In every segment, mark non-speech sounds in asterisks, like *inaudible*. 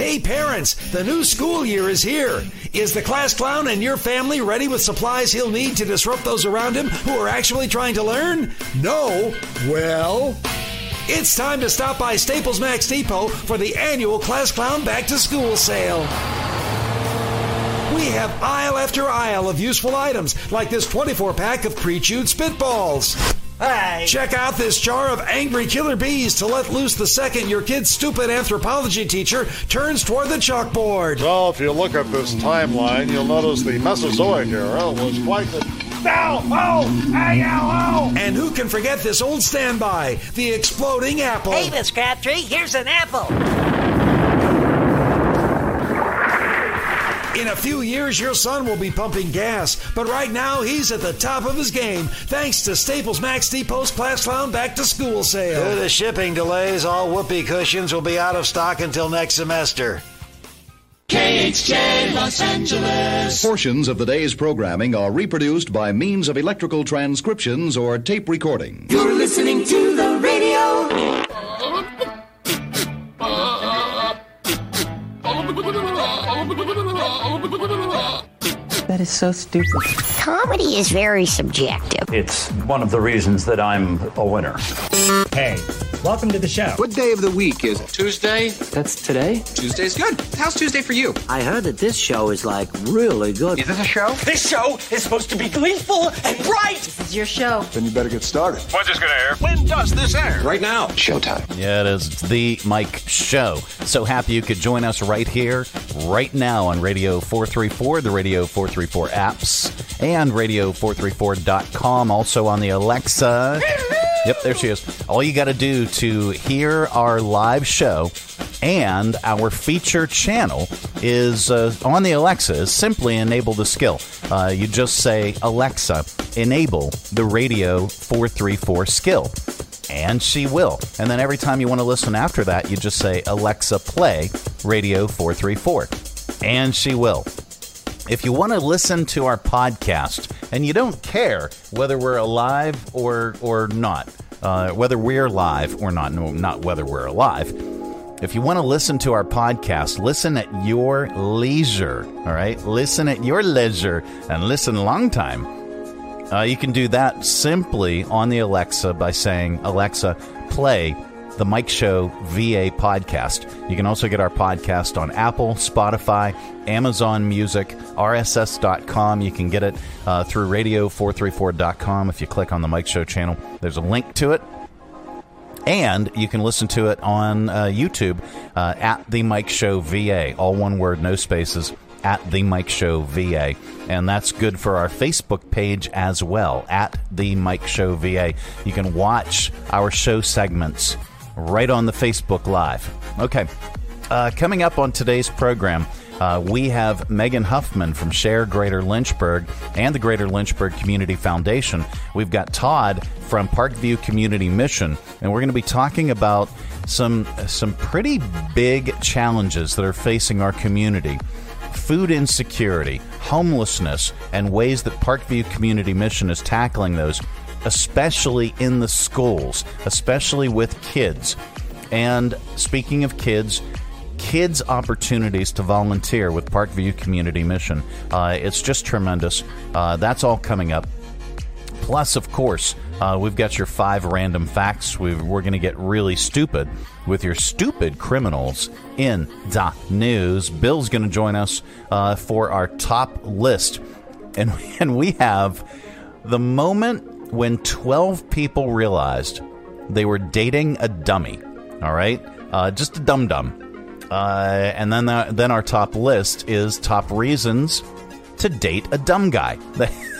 Hey parents, the new school year is here. Is the class clown and your family ready with supplies he'll need to disrupt those around him who are actually trying to learn? No? Well, it's time to stop by Staples Max Depot for the annual Class Clown Back to School sale. We have aisle after aisle of useful items, like this 24 pack of pre chewed spitballs. Hey. Check out this jar of angry killer bees to let loose the second your kid's stupid anthropology teacher turns toward the chalkboard. Well, if you look at this timeline, you'll notice the Mesozoic era was quite the. Ow! Oh! Hey, ow! Oh! And who can forget this old standby, the exploding apple? Hey, Miss Crabtree, here's an apple. In a few years, your son will be pumping gas, but right now he's at the top of his game thanks to Staples Max Depot's Class Clown Back to School sale. Due to shipping delays, all whoopee cushions will be out of stock until next semester. KHJ Los Angeles. Portions of the day's programming are reproduced by means of electrical transcriptions or tape recording. You're listening to That is so stupid. Comedy is very subjective. It's one of the reasons that I'm a winner. Hey, welcome to the show. What day of the week is it? Tuesday. That's today? Tuesday's good. How's Tuesday for you? I heard that this show is like really good. Is this a show? This show is supposed to be gleeful and bright. This is your show. Then you better get started. When's this gonna air? When does this air? Right now. Showtime. Yeah, it is. It's the Mike Show. So happy you could join us right here, right now on Radio 434, the Radio 434 apps, and Radio434.com, also on the Alexa. Yep, there she is. All you got to do to hear our live show and our feature channel is uh, on the Alexa is simply enable the skill. Uh, you just say, Alexa, enable the Radio 434 skill. And she will. And then every time you want to listen after that, you just say, Alexa, play Radio 434. And she will. If you want to listen to our podcast and you don't care whether we're alive or or not, uh, whether we're live or not, no, not whether we're alive. If you want to listen to our podcast, listen at your leisure. All right, listen at your leisure and listen long time. Uh, you can do that simply on the Alexa by saying, Alexa, play the Mike Show VA podcast. You can also get our podcast on Apple, Spotify, Amazon Music, RSS.com. You can get it uh, through radio434.com if you click on the Mike Show channel. There's a link to it. And you can listen to it on uh, YouTube uh, at The Mike Show VA. All one word, no spaces, at The Mike Show VA. And that's good for our Facebook page as well, at The Mike Show VA. You can watch our show segments right on the Facebook Live. Okay, uh, coming up on today's program, uh, we have Megan Huffman from Share Greater Lynchburg and the Greater Lynchburg Community Foundation. We've got Todd from Parkview Community Mission, and we're going to be talking about some some pretty big challenges that are facing our community. Food insecurity, homelessness, and ways that Parkview Community Mission is tackling those especially in the schools, especially with kids. And speaking of kids, kids' opportunities to volunteer with Parkview Community Mission. Uh, it's just tremendous. Uh, that's all coming up. Plus, of course, uh, we've got your five random facts. we are going to get really stupid with your stupid criminals in the news. Bill's going to join us uh, for our top list. And, *laughs* and we have the moment when 12 people realized they were dating a dummy. All right? Uh, just a dum dum. Uh, and then, the, then our top list is top reasons to date a dumb guy. *laughs*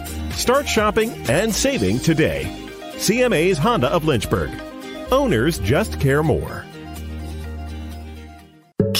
Start shopping and saving today. CMA's Honda of Lynchburg. Owners just care more.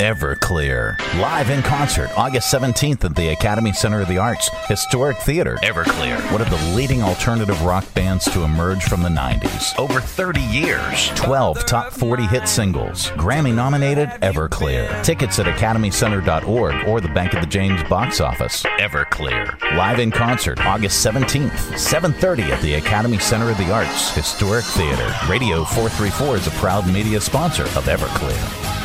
Everclear. Live in concert August 17th at the Academy Center of the Arts, Historic Theater. Everclear, one of the leading alternative rock bands to emerge from the 90s. Over 30 years. 12 top 40 hit singles. Grammy nominated Everclear. Tickets at academycenter.org or the Bank of the James box office. Everclear. Live in concert August 17th, 7:30 at the Academy Center of the Arts, Historic Theater. Radio 434 is a proud media sponsor of Everclear.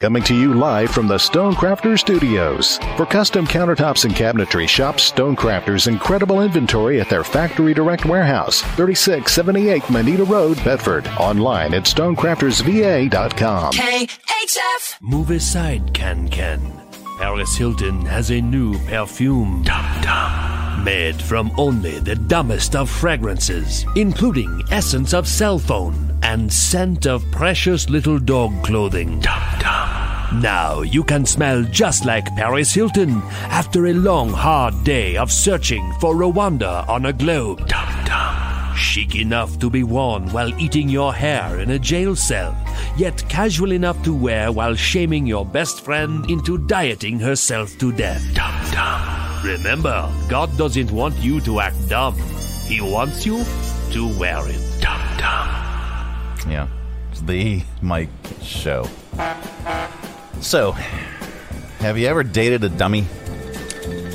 Coming to you live from the Stonecrafter Studios. For custom countertops and cabinetry, shop Stonecrafter's incredible inventory at their Factory Direct Warehouse, 3678 Moneta Road, Bedford. Online at stonecraftersva.com. KHF! Move aside, Can Can. Paris Hilton has a new perfume. Dum Dum. Made from only the dumbest of fragrances, including essence of cell phone and scent of precious little dog clothing. Dum. Now you can smell just like Paris Hilton after a long, hard day of searching for Rwanda on a globe. Dum Dum. Chic enough to be worn while eating your hair in a jail cell, yet casual enough to wear while shaming your best friend into dieting herself to death. Dum dum. Remember, God doesn't want you to act dumb. He wants you to wear it. Dumb, dum. Yeah. It's the Mike Show. So, have you ever dated a dummy?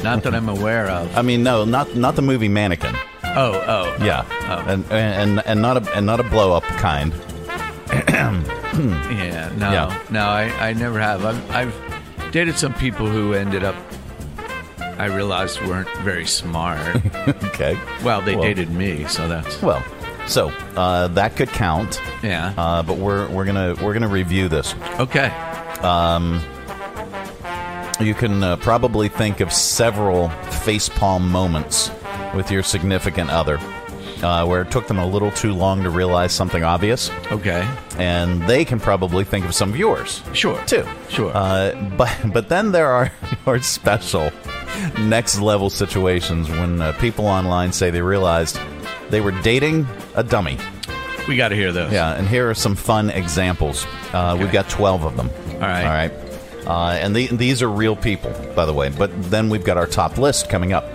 Not that I'm aware of. I mean, no, not not the movie Mannequin. Oh, oh, Yeah, Oh. and, and and not a and not a blow up kind. yeah. No, Yeah. no, I, I never have. I've, I've dated some people who ended up, I realized weren't very smart. *laughs* okay. Well, they Well- dated me, so that's Well, so uh, that could count. Yeah. Uh, but we're we're gonna we're gonna review this. Okay. Um, you can uh, probably think of several facepalm moments with your significant other. Uh, where it took them a little too long to realize something obvious. Okay. And they can probably think of some of yours. Sure. Too. Sure. Uh, but but then there are *laughs* are special next level situations when uh, people online say they realized they were dating a dummy. We got to hear those. Yeah, and here are some fun examples. Uh, We've got 12 of them. All right. All right. Uh, and the, these are real people, by the way. But then we've got our top list coming up.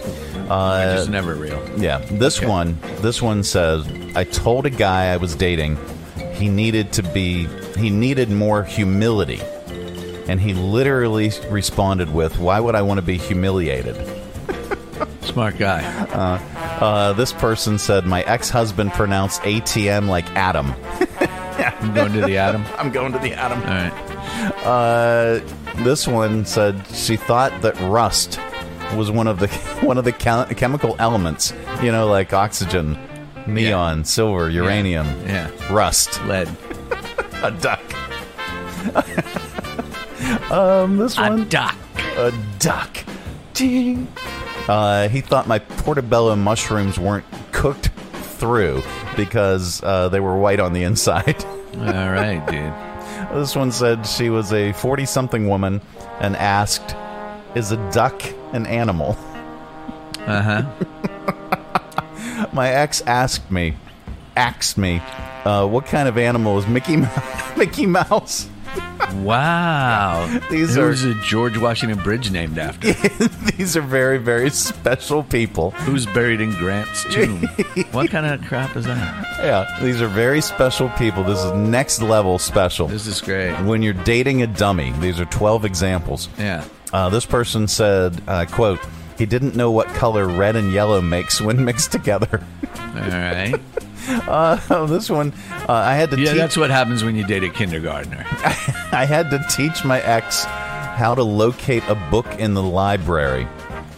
Uh, Which is never real. Yeah. This one, this one says, I told a guy I was dating he needed to be, he needed more humility. And he literally responded with, Why would I want to be humiliated? *laughs* Smart guy. Uh, uh, this person said, My ex husband pronounced ATM like Adam. *laughs* I'm going to the Adam. *laughs* I'm going to the Adam. All right. Uh, this one said she thought that rust was one of the *laughs* one of the chemical elements. You know, like oxygen, neon, silver, uranium, Yeah. rust, Lead. *laughs* a duck. *laughs* um, this one, a duck. a duck. Ding. Uh, he thought my portobello mushrooms weren't cooked through because uh, they were white on the inside. All right, dude. This one said she was a 40 something woman and asked, Is a duck an animal? Uh huh. *laughs* My ex asked me, asked me, uh, what kind of animal is Mickey, Mouse? *laughs* Mickey Mouse? Wow. These Who's are- a George Washington Bridge named after? *laughs* These are very, very special people. Who's buried in Grant's tomb? what kind of crap is that? Yeah, these are very special people. This is next level special. This is great. When you're dating a dummy, these are 12 examples. Yeah. Uh, this person said, uh, quote, he didn't know what color red and yellow makes when *laughs* mixed together. All right. *laughs* Uh, this one, uh, I had to Yeah, teach. that's what happens when you date a kindergartner. *laughs* I had to teach my ex how to locate a book in the library.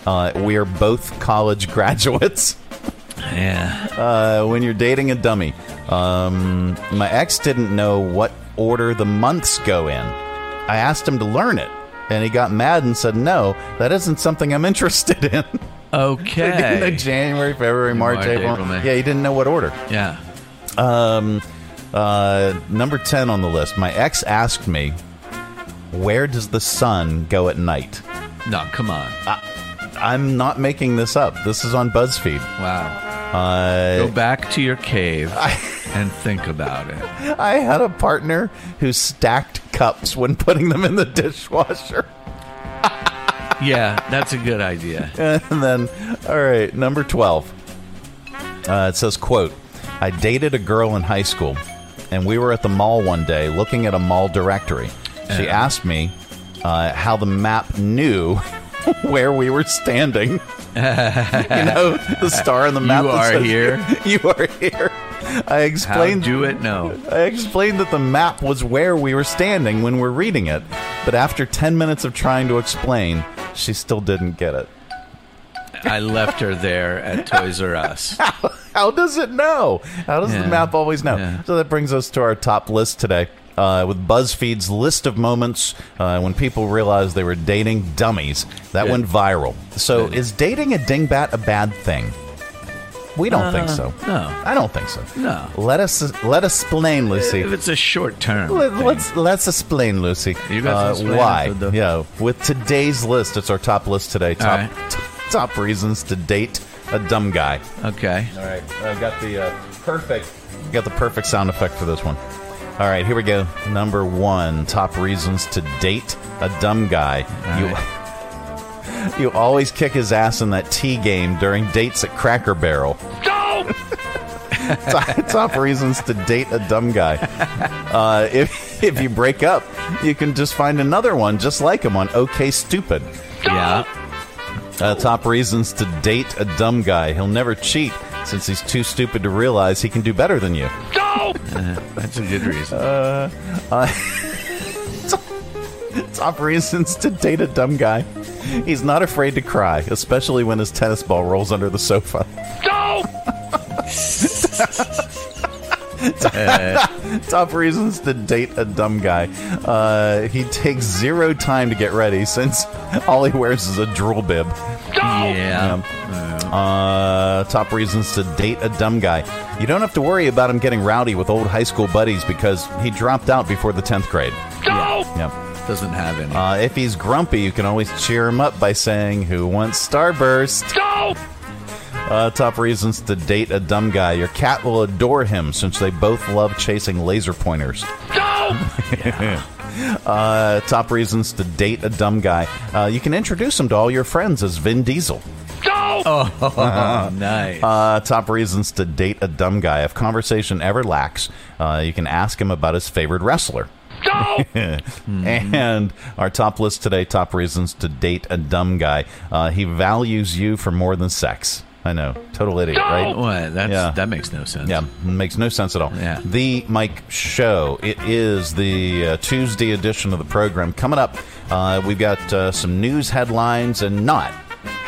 Uh, we are both college graduates. Yeah. Uh, when you're dating a dummy, um, my ex didn't know what order the months go in. I asked him to learn it, and he got mad and said, "No, that isn't something I'm *laughs* interested in." Okay. *laughs* the January, February, March, March, April. April. Yeah, he didn't know what order. Yeah. Um, uh, number 10 on the list. My ex asked me, Where does the sun go at night? No, come on. I, I'm not making this up. This is on BuzzFeed. Wow. Uh, Go back to your cave and think about it. I had a partner who stacked cups when putting them in the dishwasher. Yeah, that's a good idea. *laughs* And then, all right, number 12. Uh, it says, quote, I dated a girl in high school, and we were at the mall one day looking at a mall directory. She asked me uh, how the map knew *laughs* where we were standing. *laughs* you know, the star on the map. You are says, here. *laughs* You are here. I explained. How do it know? I explained that the map was where we were standing when we're reading it, but after 10 minutes of trying to explain, she still didn't get it. I left her there at Toys R Us. How does it know? How does Yeah. the map always know? Yeah. So that brings us to our top list today. Uh, with BuzzFeed's list of moments uh, when people realized they were dating dummies, that Good. went viral. So, Good. is dating a dingbat a bad thing? We don't think Uh, so. no. I don't think so. No. Let us let us explain, Lucy. If it's a short term. Let, thing. let's let's explain, Lucy. You got to uh, explain why? the- Yeah, with today's list, it's our top list today. Top right. t- top reasons to date a dumb guy. Okay. All right, I've got the uh, perfect, got the perfect sound effect for this one. All right, here we go. Number one, top reasons to date a dumb guy. you, *laughs* you always kick his ass in that tee game during dates at Cracker Barrel. *laughs* top, top reasons to date a dumb guy. Uh, if if you break up, you can just find another one just like him on OK Stupid. Yeah. Uh, top reasons to date a dumb guy. He'll never cheat since he's too stupid to realize he can do better than you. Uh, *laughs* that's a good reason. Uh, uh, *laughs* top reasons to date a dumb guy. He's not afraid to cry, especially when his tennis ball rolls under the sofa. Top reasons to date a dumb guy. Uh, he takes zero time to get ready since *laughs* all he wears is a drool bib. yeah. Uh, top reasons to date a dumb guy. You don't have to worry about him getting rowdy with old high school buddies because he dropped out before the 10th grade. Yep. Doesn't have any. Uh, if he's grumpy, you can always cheer him up by saying, Who wants Starburst? Uh, top reasons to date a dumb guy. Your cat will adore him since they both love chasing laser pointers. *laughs* uh, top reasons to date a dumb guy. Uh, you can introduce him to all your friends as Vin Diesel. Oh, *laughs* nice. Uh, top reasons to date a dumb guy. If conversation ever lacks, uh, you can ask him about his favorite wrestler. *laughs* And our top list today top reasons to date a dumb guy. Uh, he values you for more than sex. I know. Total idiot, right? What? That's, Yeah. That makes no sense. Yeah, makes no sense at all. Yeah. The Mike Show. It is the uh, Tuesday edition of the program. Coming up, uh, we've got uh, some news headlines and not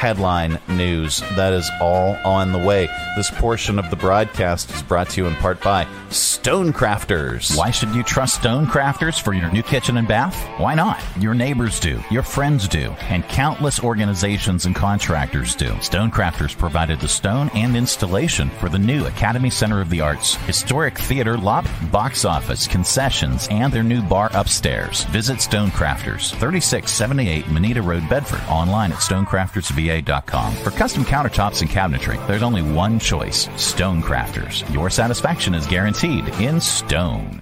headline news. That is all on the way. This portion of the broadcast is brought to you in part by Stonecrafters. Why should you trust Stonecrafters for your new kitchen and bath? Why not? Your neighbors do, your friends do, and countless organizations and contractors do. Stonecrafters provided the stone and installation for the new Academy Center of the Arts, historic theater lobby, box office, concessions, and their new bar upstairs. Visit Stonecrafters, 3678 Moneta Road, Bedford, online at stonecraftersva.com. For custom countertops and cabinetry, there's only one choice Stonecrafters. Your satisfaction is guaranteed in stone.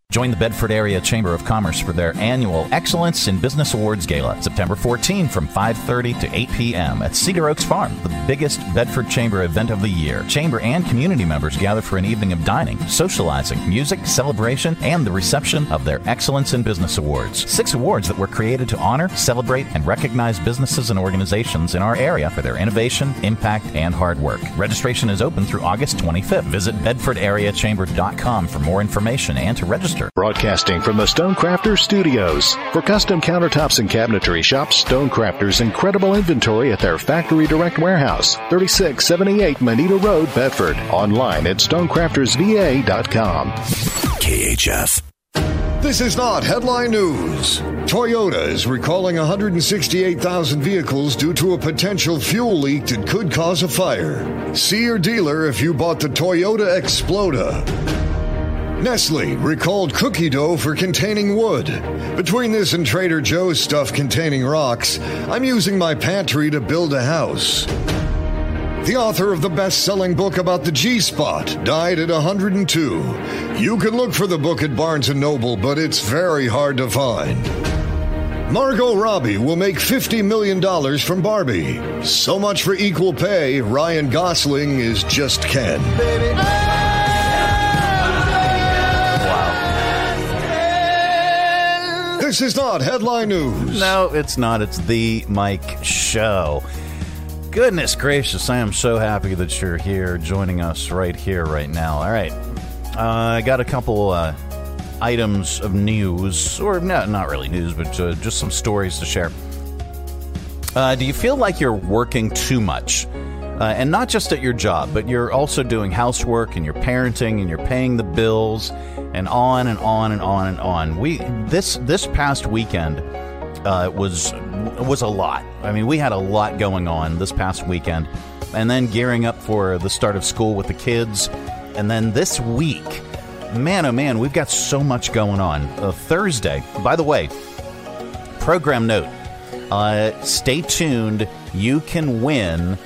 Join the Bedford Area Chamber of Commerce for their annual Excellence in Business Awards Gala, September 14 from 5:30 to 8 p.m. at Cedar Oaks Farm, the biggest Bedford Chamber event of the year. Chamber and community members gather for an evening of dining, socializing, music, celebration, and the reception of their Excellence in Business Awards. Six awards that were created to honor, celebrate, and recognize businesses and organizations in our area for their innovation, impact, and hard work. Registration is open through August 25th. Visit bedfordareachamber.com for more information and to register. Broadcasting from the Stonecrafters Studios. For custom countertops and cabinetry, shop Stonecrafters' incredible inventory at their Factory Direct Warehouse, 3678 Moneta Road, Bedford. Online at stonecraftersva.com. KHF. This is not headline news. Toyota is recalling 168,000 vehicles due to a potential fuel leak that could cause a fire. See your dealer if you bought the Toyota Exploda. Nestle recalled cookie dough for containing wood. Between this and Trader Joe's stuff containing rocks, I'm using my pantry to build a house. The author of the best selling book about the G Spot died at 102. You can look for the book at Barnes & Noble, but it's very hard to find. Margot Robbie will make $50 million from Barbie. So much for equal pay, Ryan Gosling is just Ken. This is not headline news. No, it's not. It's the Mike Show. Goodness gracious, I am so happy that you're here joining us right here, right now. All right. Uh, I got a couple uh, items of news, or not, not really news, but uh, just some stories to share. Uh, do you feel like you're working too much? Uh, and not just at your job, but you're also doing housework and you're parenting and you're paying the bills and on and on and on and on. We this this past weekend uh, was was a lot. I mean, we had a lot going on this past weekend, and then gearing up for the start of school with the kids, and then this week, man, oh man, we've got so much going on. Uh, Thursday, by the way, program note: uh, stay tuned. You can win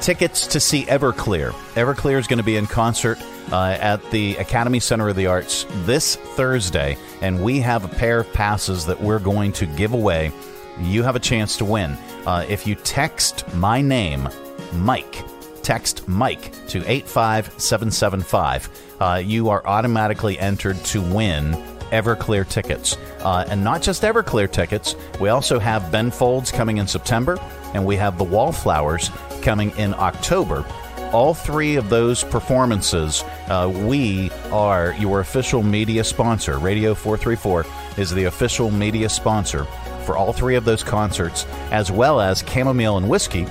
tickets to see Everclear. Everclear is going to be in concert uh, at the Academy Center of the Arts this Thursday, and we have a pair of passes that we're going to give away. You have a chance to win. Uh, if you text my name, Mike, text Mike to 85775, uh, you are automatically entered to win Everclear tickets. Uh, and not just Everclear tickets, we also have Ben Folds coming in September, and we have the Wallflowers coming in October. All three of those performances, uh, we are your official media sponsor. Radio 434 is the official media sponsor for all three of those concerts, as well as Chamomile and Whiskey,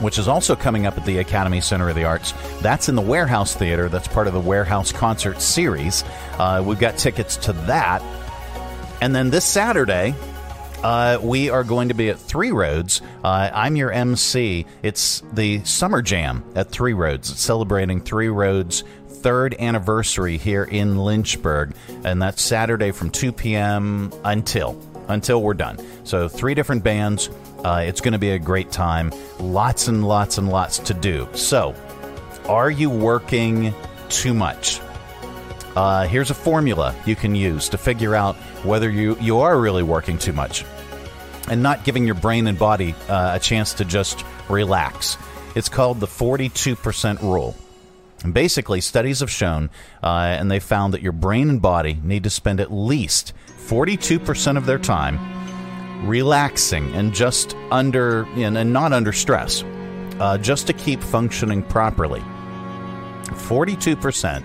which is also coming up at the Academy Center of the Arts. That's in the Warehouse Theater. That's part of the Warehouse Concert Series. Uh, we've got tickets to that. And then this Saturday, uh, we are going to be at Three Roads. Uh, I'm your MC. It's the Summer Jam at Three Roads. It's celebrating Three Roads' third anniversary here in Lynchburg, and that's Saturday from 2 p.m. until until we're done. So three different bands. Uh, it's going to be a great time. Lots and lots and lots to do. So, are you working too much? Uh, here's a formula you can use to figure out whether you, you are really working too much and not giving your brain and body uh, a chance to just relax. It's called the 42% rule. And basically, studies have shown, uh, and they found that your brain and body need to spend at least 42% of their time relaxing and just under and, and not under stress, uh, just to keep functioning properly. 42%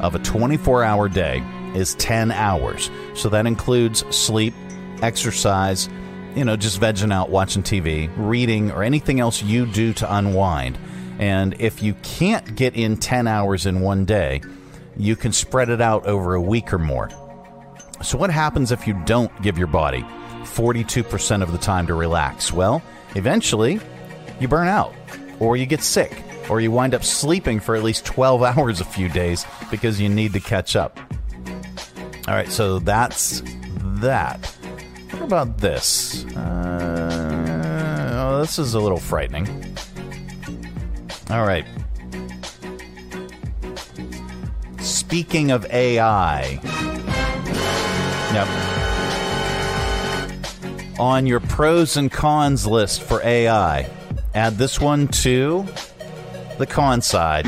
of a 24 hour day is 10 hours. So that includes sleep, exercise, you know, just vegging out, watching TV, reading, or anything else you do to unwind. And if you can't get in 10 hours in one day, you can spread it out over a week or more. So, what happens if you don't give your body 42% of the time to relax? Well, eventually you burn out, or you get sick, or you wind up sleeping for at least 12 *laughs* hours a few days because you need to catch up. All right, so that's that. What about this? Uh, oh, this is a little frightening. All right. speaking of AI, yep. On your pros and cons list for AI, add this one to the con side.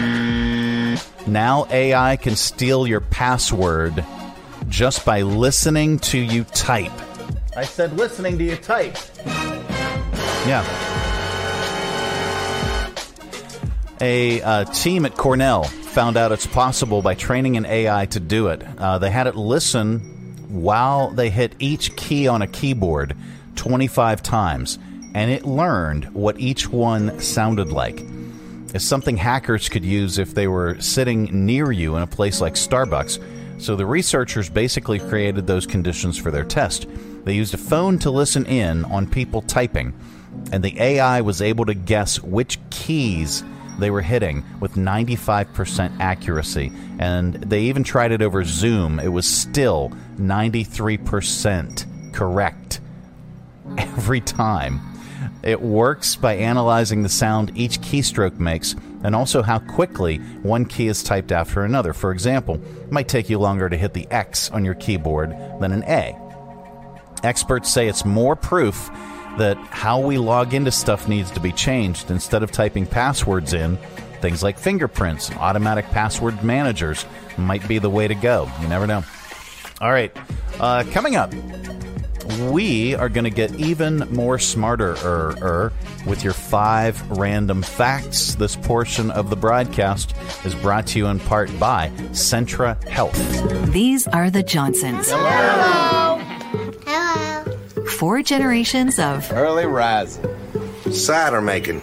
Now AI can steal your password just by listening to you type. I said listening to you type. Yeah. A uh, team at Cornell found out it's possible by training an AI to do it. Uh, they had it listen while they hit each key on a keyboard 25 times, and it learned what each one sounded like. It's something hackers could use if they were sitting near you in a place like Starbucks. So the researchers basically created those conditions for their test. They used a phone to listen in on people typing, and the AI was able to guess which keys they were hitting with 95% accuracy. And they even tried it over Zoom. It was still 93% correct *laughs* every time. It works by analyzing the sound each keystroke makes and also how quickly one key is typed after another. For example, it might take you longer to hit the X on your keyboard than an A. Experts say it's more proof that how we log into stuff needs to be changed. Instead of typing passwords in, things like fingerprints, automatic password managers might be the way to go. You never know. All right, uh, coming up, we are going to get even more smarter er, with your five random facts. This portion of the broadcast is brought to you in part by Centra Health. These are the Johnsons. Hello. Hello. Four generations of early rising, cider making,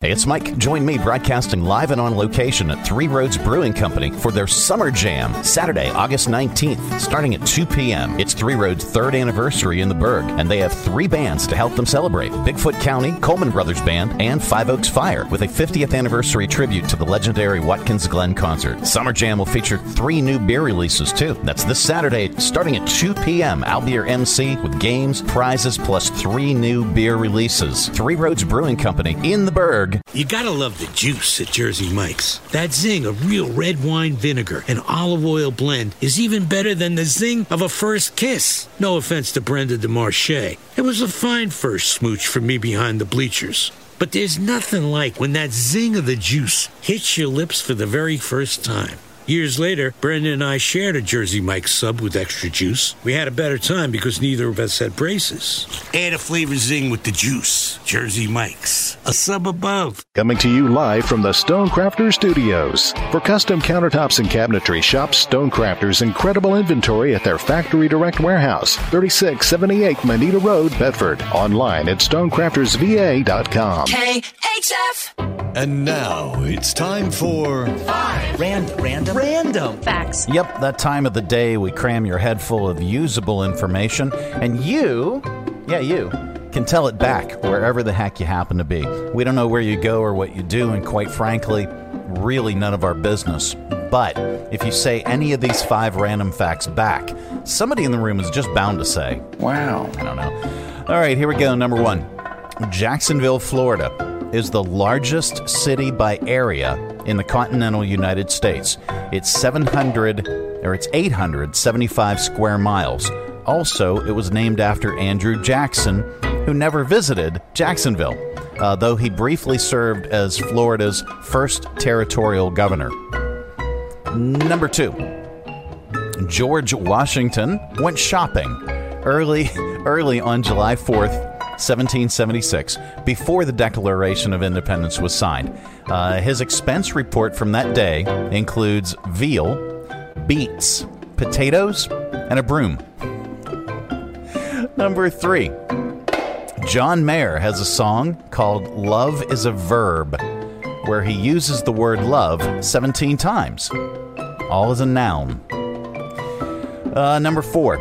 Hey, it's Mike. Join me broadcasting live and on location at Three Roads Brewing Company for their Summer Jam, Saturday, August 19th, starting at 2 p.m. It's Three Roads' third anniversary in the Berg, and they have three bands to help them celebrate Bigfoot County, Coleman Brothers Band, and Five Oaks Fire, with a 50th anniversary tribute to the legendary Watkins Glen concert. Summer Jam will feature three new beer releases, too. That's this Saturday, starting at 2 p.m. I'll be your MC with games, prizes, plus three new beer releases. Three Roads Brewing Company in the Berg. You gotta love the juice at Jersey Mike's. That zing of real red wine vinegar and olive oil blend is even better than the zing of a first kiss. No offense to Brenda DeMarche. It was a fine first smooch for me behind the bleachers. But there's nothing like when that zing of the juice hits your lips for the very first time. Years later, Brendan and I shared a Jersey Mike's sub with extra juice. We had a better time because neither of us had braces. Add a flavor zing with the juice. Jersey Mike's. A sub above. Coming to you live from the Stonecrafter Studios. For custom countertops and cabinetry, shop Stonecrafter's incredible inventory at their Factory Direct Warehouse, 3678 Moneta Road, Bedford. Online at stonecraftersva.com. KHF. And now it's time for Five Random, random, random facts. Yep, that time of the day we cram your head full of usable information, and you, yeah, you, can tell it back wherever the heck you happen to be. We don't know where you go or what you do, and quite frankly, really none of our business. But if you say any of these five random facts back, somebody in the room is just bound to say, Wow. I don't know. All right, here we go. Number one Jacksonville, Florida is the largest city by area in the continental United States. It's 700 or it's 875 square miles. Also, it was named after Andrew Jackson, who never visited Jacksonville, uh, though he briefly served as Florida's first territorial governor. Number two, George Washington went shopping early, *laughs* early on July 4th, 1776, before the Declaration of Independence was signed. Uh, his expense report from that day includes veal, beets, potatoes, and a broom. Number three, John Mayer has a song called Love is a Verb, where he uses the word love 17 times, all as a noun. Uh, number four,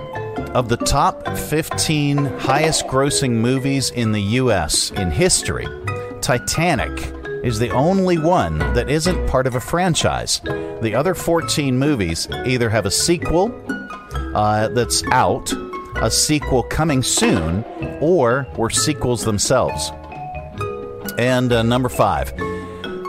of the top 15 highest grossing movies in the U.S. in history, Titanic is the only one that isn't part of a franchise. The other 14 movies either have a sequel uh, that's out, a sequel coming soon, or were sequels themselves. And uh, number five,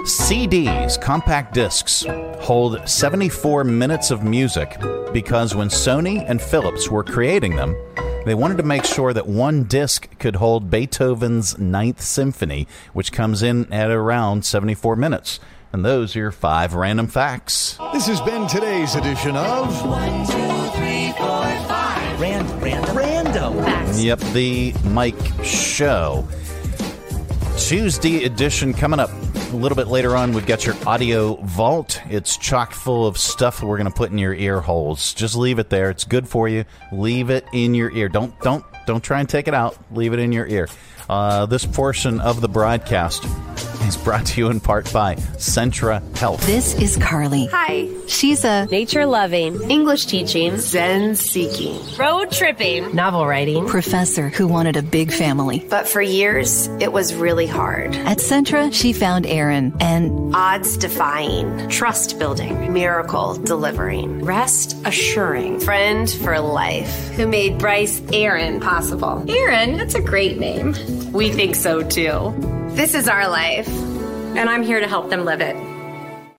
CDs, compact discs, hold 74 minutes of music because when Sony and Philips were creating them, they wanted to make sure that one disc could hold Beethoven's Ninth Symphony, which comes in at around 74 minutes. And those are your five random facts. This has been today's edition of One, two, three, four, five. Random, random, random. Facts. Yep, the Mike Show. Tuesday edition coming up a little bit later on. We've got your audio vault. It's chock full of stuff we're going to put in your ear holes. Just leave it there. It's good for you. Leave it in your ear. Don't don't don't try and take it out. Leave it in your ear. Uh, this portion of the broadcast is brought to you in part by Centra Health. This is Carly. Hi. She's a nature loving, English teaching, Zen seeking, road tripping, novel writing professor who wanted a big family. But for years, it was really hard. At Centra, she found Aaron and odds defying, trust building, miracle delivering, rest assuring, friend for life, who made Bryce Aaron possible. Aaron, that's a great name. We think so too. This is our life, and I'm here to help them live it.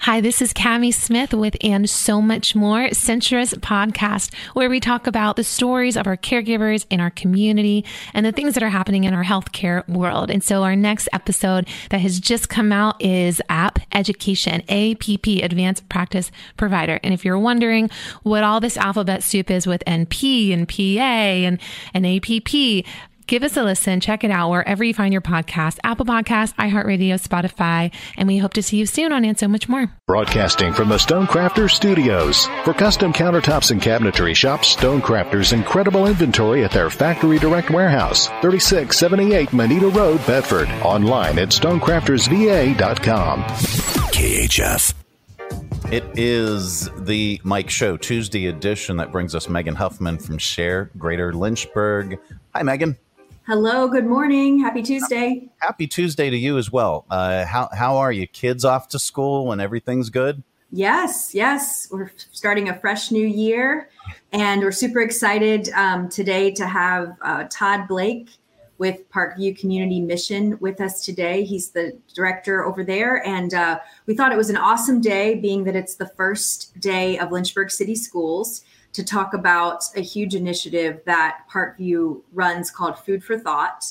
Hi, this is Cami Smith with And So Much More, Centra's podcast, where we talk about the stories of our caregivers in our community and the things that are happening in our healthcare world. And so our next episode that has just come out is App Education, APP, Advanced Practice Provider. And if you're wondering what all this alphabet soup is with NP and PA and, and APP, give us a listen. Check it out wherever you find your podcast Apple Podcasts, iHeartRadio, Spotify. And we hope to see you soon on And So Much More. Broadcasting from the Stonecrafters Studios. For custom countertops and cabinetry, shop Stonecrafters' incredible inventory at their Factory Direct Warehouse, 3678 Moneta Road, Bedford. Online at stonecraftersva.com. KHF. It is the Mike Show Tuesday edition that brings us Megan Huffman from Share Greater Lynchburg. Hi, Megan. Hello, good morning. Happy Tuesday. Happy Tuesday to you as well. Uh, how how are you? Kids off to school and everything's good? Yes, yes. We're starting a fresh new year, and we're super excited um, today to have uh, Todd Blake with Parkview Community Mission with us today. He's the director over there, and uh, we thought it was an awesome day, being that it's the first day of Lynchburg City Schools to talk about a huge initiative that Parkview runs called Food for Thought.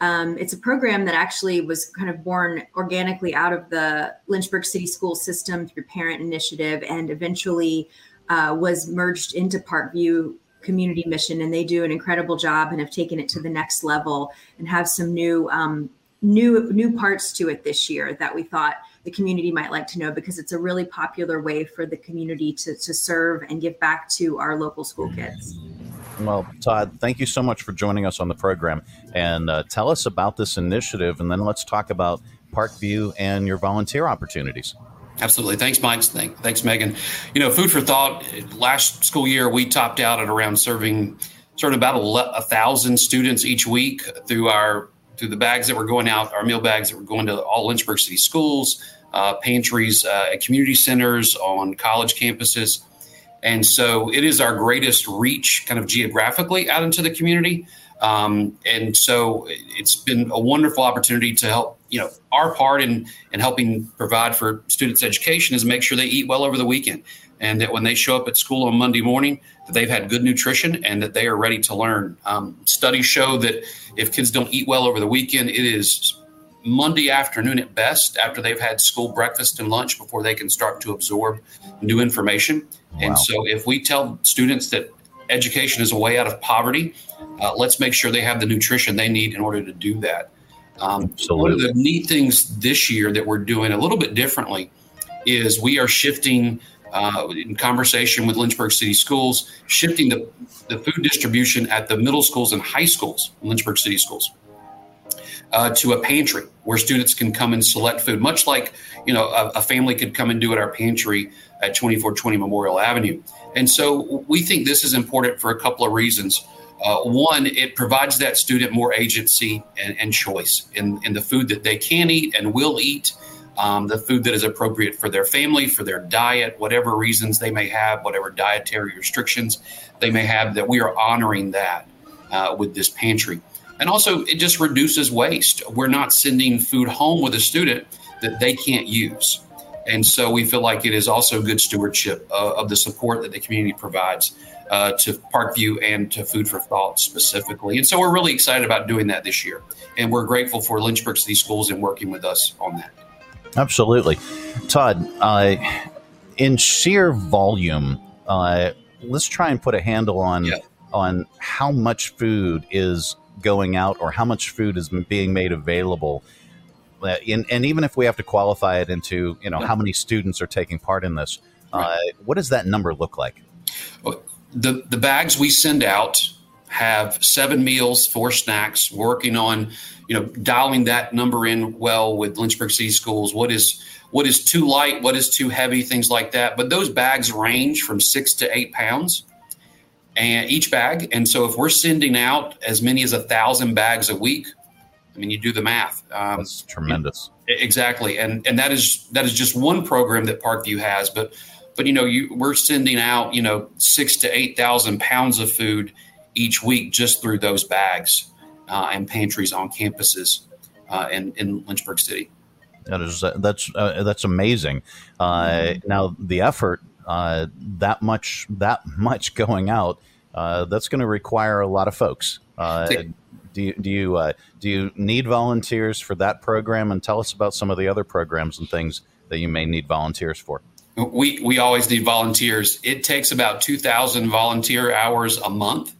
Um, it's a program that actually was kind of born organically out of the Lynchburg City School system through Parent Initiative and eventually uh, was merged into Parkview Community Mission. And they do an incredible job and have taken it to the next level and have some new um, new new parts to it this year that we thought the community might like to know because it's a really popular way for the community to, to serve and give back to our local school kids. Well, Todd, thank you so much for joining us on the program. And uh, tell us about this initiative, and then let's talk about Parkview and your volunteer opportunities. Absolutely. Thanks, Mike. Thanks, Megan. You know, Food for Thought, last school year, we topped out at around serving sort of about a, a thousand students each week through our through the bags that were going out, our meal bags that were going to all Lynchburg City schools, uh, pantries uh, at community centers, on college campuses. And so it is our greatest reach kind of geographically out into the community. Um, and so it's been a wonderful opportunity to help, you know, our part in, in helping provide for students' education is make sure they eat well over the weekend. And that when they show up at school on Monday morning, that they've had good nutrition and that they are ready to learn. Um, studies show that if kids don't eat well over the weekend, it is Monday afternoon at best after they've had school breakfast and lunch before they can start to absorb new information. Wow. And so, if we tell students that education is a way out of poverty, uh, let's make sure they have the nutrition they need in order to do that. Um, one of the neat things this year that we're doing a little bit differently is we are shifting uh, in conversation with Lynchburg City Schools, shifting the, the food distribution at the middle schools and high schools, Lynchburg City Schools, uh, to a pantry where students can come and select food, much like you know a, a family could come and do at our pantry at 2420 Memorial Avenue. And so we think this is important for a couple of reasons. Uh, one, it provides that student more agency and, and choice in, in the food that they can eat and will eat um, the food that is appropriate for their family, for their diet, whatever reasons they may have, whatever dietary restrictions they may have, that we are honoring that uh, with this pantry. And also, it just reduces waste. We're not sending food home with a student that they can't use. And so we feel like it is also good stewardship uh, of the support that the community provides uh, to Parkview and to Food for Thought specifically. And so we're really excited about doing that this year. And we're grateful for Lynchburg City Schools and working with us on that. Absolutely. Todd, uh, in sheer volume, uh, let's try and put a handle on yeah. on how much food is going out or how much food is being made available. Uh, in, and even if we have to qualify it into, you know, yeah. how many students are taking part in this, uh, right. what does that number look like? The the bags we send out have seven meals, four snacks, working on, you know, dialing that number in well with Lynchburg City Schools. What is what is too light? What is too heavy? Things like that. But those bags range from six to eight pounds, and each bag. And so if we're sending out as many as a thousand bags a week, I mean, you do the math. Um, That's tremendous. Exactly, and and that is that is just one program that Parkview has, but but you know, you we're sending out you know six to eight thousand pounds of food each week just through those bags uh, and pantries on campuses uh, in, in Lynchburg City. That is uh, that's uh, that's amazing. Uh, mm-hmm. Now the effort uh, that much that much going out that's going to require a lot of folks. do you do you do you need volunteers for that program? And tell us about some of the other programs and things that you may need volunteers for. We we always need volunteers. It takes about two thousand volunteer hours a month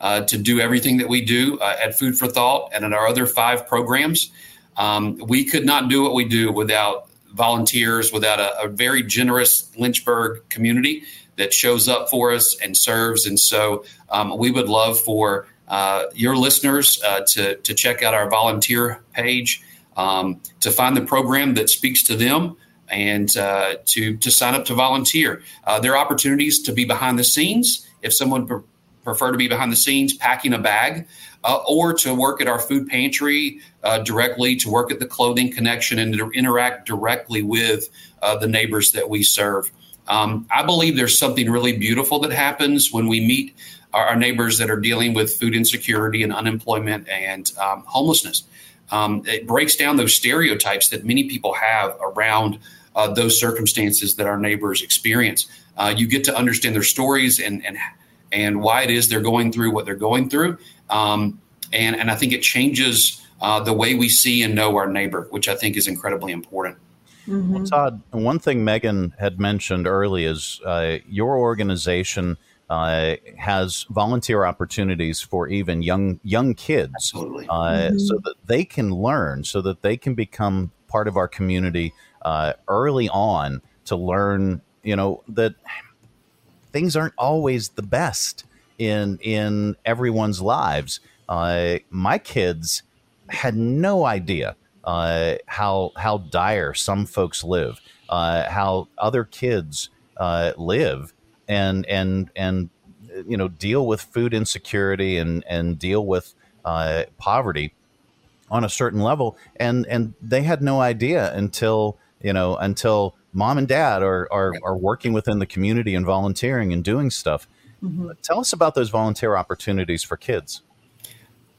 uh, to do everything that we do uh, at Food for Thought and in our other five programs. Um, we could not do what we do without volunteers, without a, a, very generous Lynchburg community that shows up for us and serves. And so um, we would love for uh, your listeners uh, to, to check out our volunteer page um, to find the program that speaks to them and uh, to, to sign up to volunteer. Uh, there are opportunities to be behind the scenes. If someone prefer to be behind the scenes packing a bag, uh, or to work at our food pantry uh, directly, to work at the clothing connection, and to interact directly with uh, the neighbors that we serve. Um, I believe there's something really beautiful that happens when we meet our, our neighbors that are dealing with food insecurity and unemployment and um, homelessness. Um, it breaks down those stereotypes that many people have around uh, those circumstances that our neighbors experience. Uh, you get to understand their stories and, and and why it is they're going through what they're going through. Um, and, and I think it changes uh, the way we see and know our neighbor, which I think is incredibly important. Mm-hmm. Well, Todd, one thing Megan had mentioned early is uh, your organization uh, has volunteer opportunities for even young young kids, uh, mm-hmm. so that they can learn, so that they can become part of our community uh, early on to learn. You know that things aren't always the best in in everyone's lives. Uh, my kids had no idea uh, how how dire some folks live, uh, how other kids uh, live, and and and you know deal with food insecurity and and deal with uh, poverty on a certain level, and and they had no idea until you know until mom and dad are, are, are working within the community and volunteering and doing stuff. Mm-hmm. Tell us about those volunteer opportunities for kids.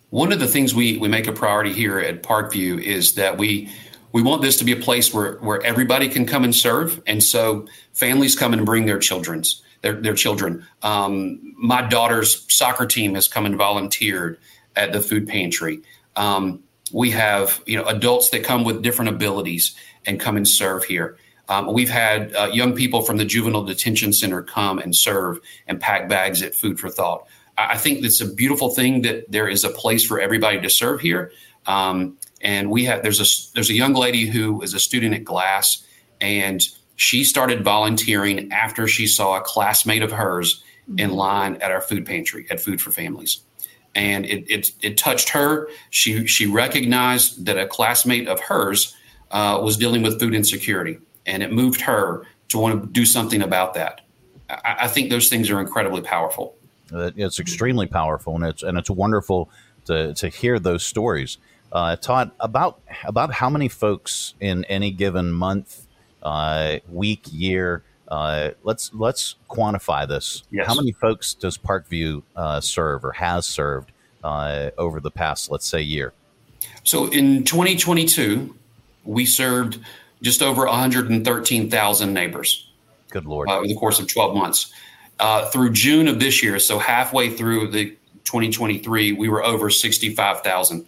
One of the things we, we make a priority here at Parkview is that we we want this to be a place where, where everybody can come and serve. And so families come and bring their children's their, their children. Um, my daughter's soccer team has come and volunteered at the food pantry. Um, we have you know adults that come with different abilities and come and serve here. Um, we've had uh, young people from the juvenile detention center come and serve and pack bags at Food for Thought. I, I think it's a beautiful thing that there is a place for everybody to serve here. Um, And we have there's a there's a young lady who is a student at Glass, and she started volunteering after she saw a classmate of hers in line at our food pantry at Food for Families. And it, it, it touched her. She, she recognized that a classmate of hers uh, was dealing with food insecurity, and it moved her to want to do something about that. I, I think those things are incredibly powerful. It's extremely powerful, and it's and it's wonderful to to hear those stories. Uh, Todd, about about how many folks in any given month, uh, week, year? Uh, let's let's quantify this. Yes. How many folks does Parkview uh, serve or has served uh, over the past, let's say, year? So in 2022, we served just over 113,000 neighbors. Good Lord. Uh, over the course of 12 months. Uh, through June of this year, so halfway through the 2023, we were over 65,000.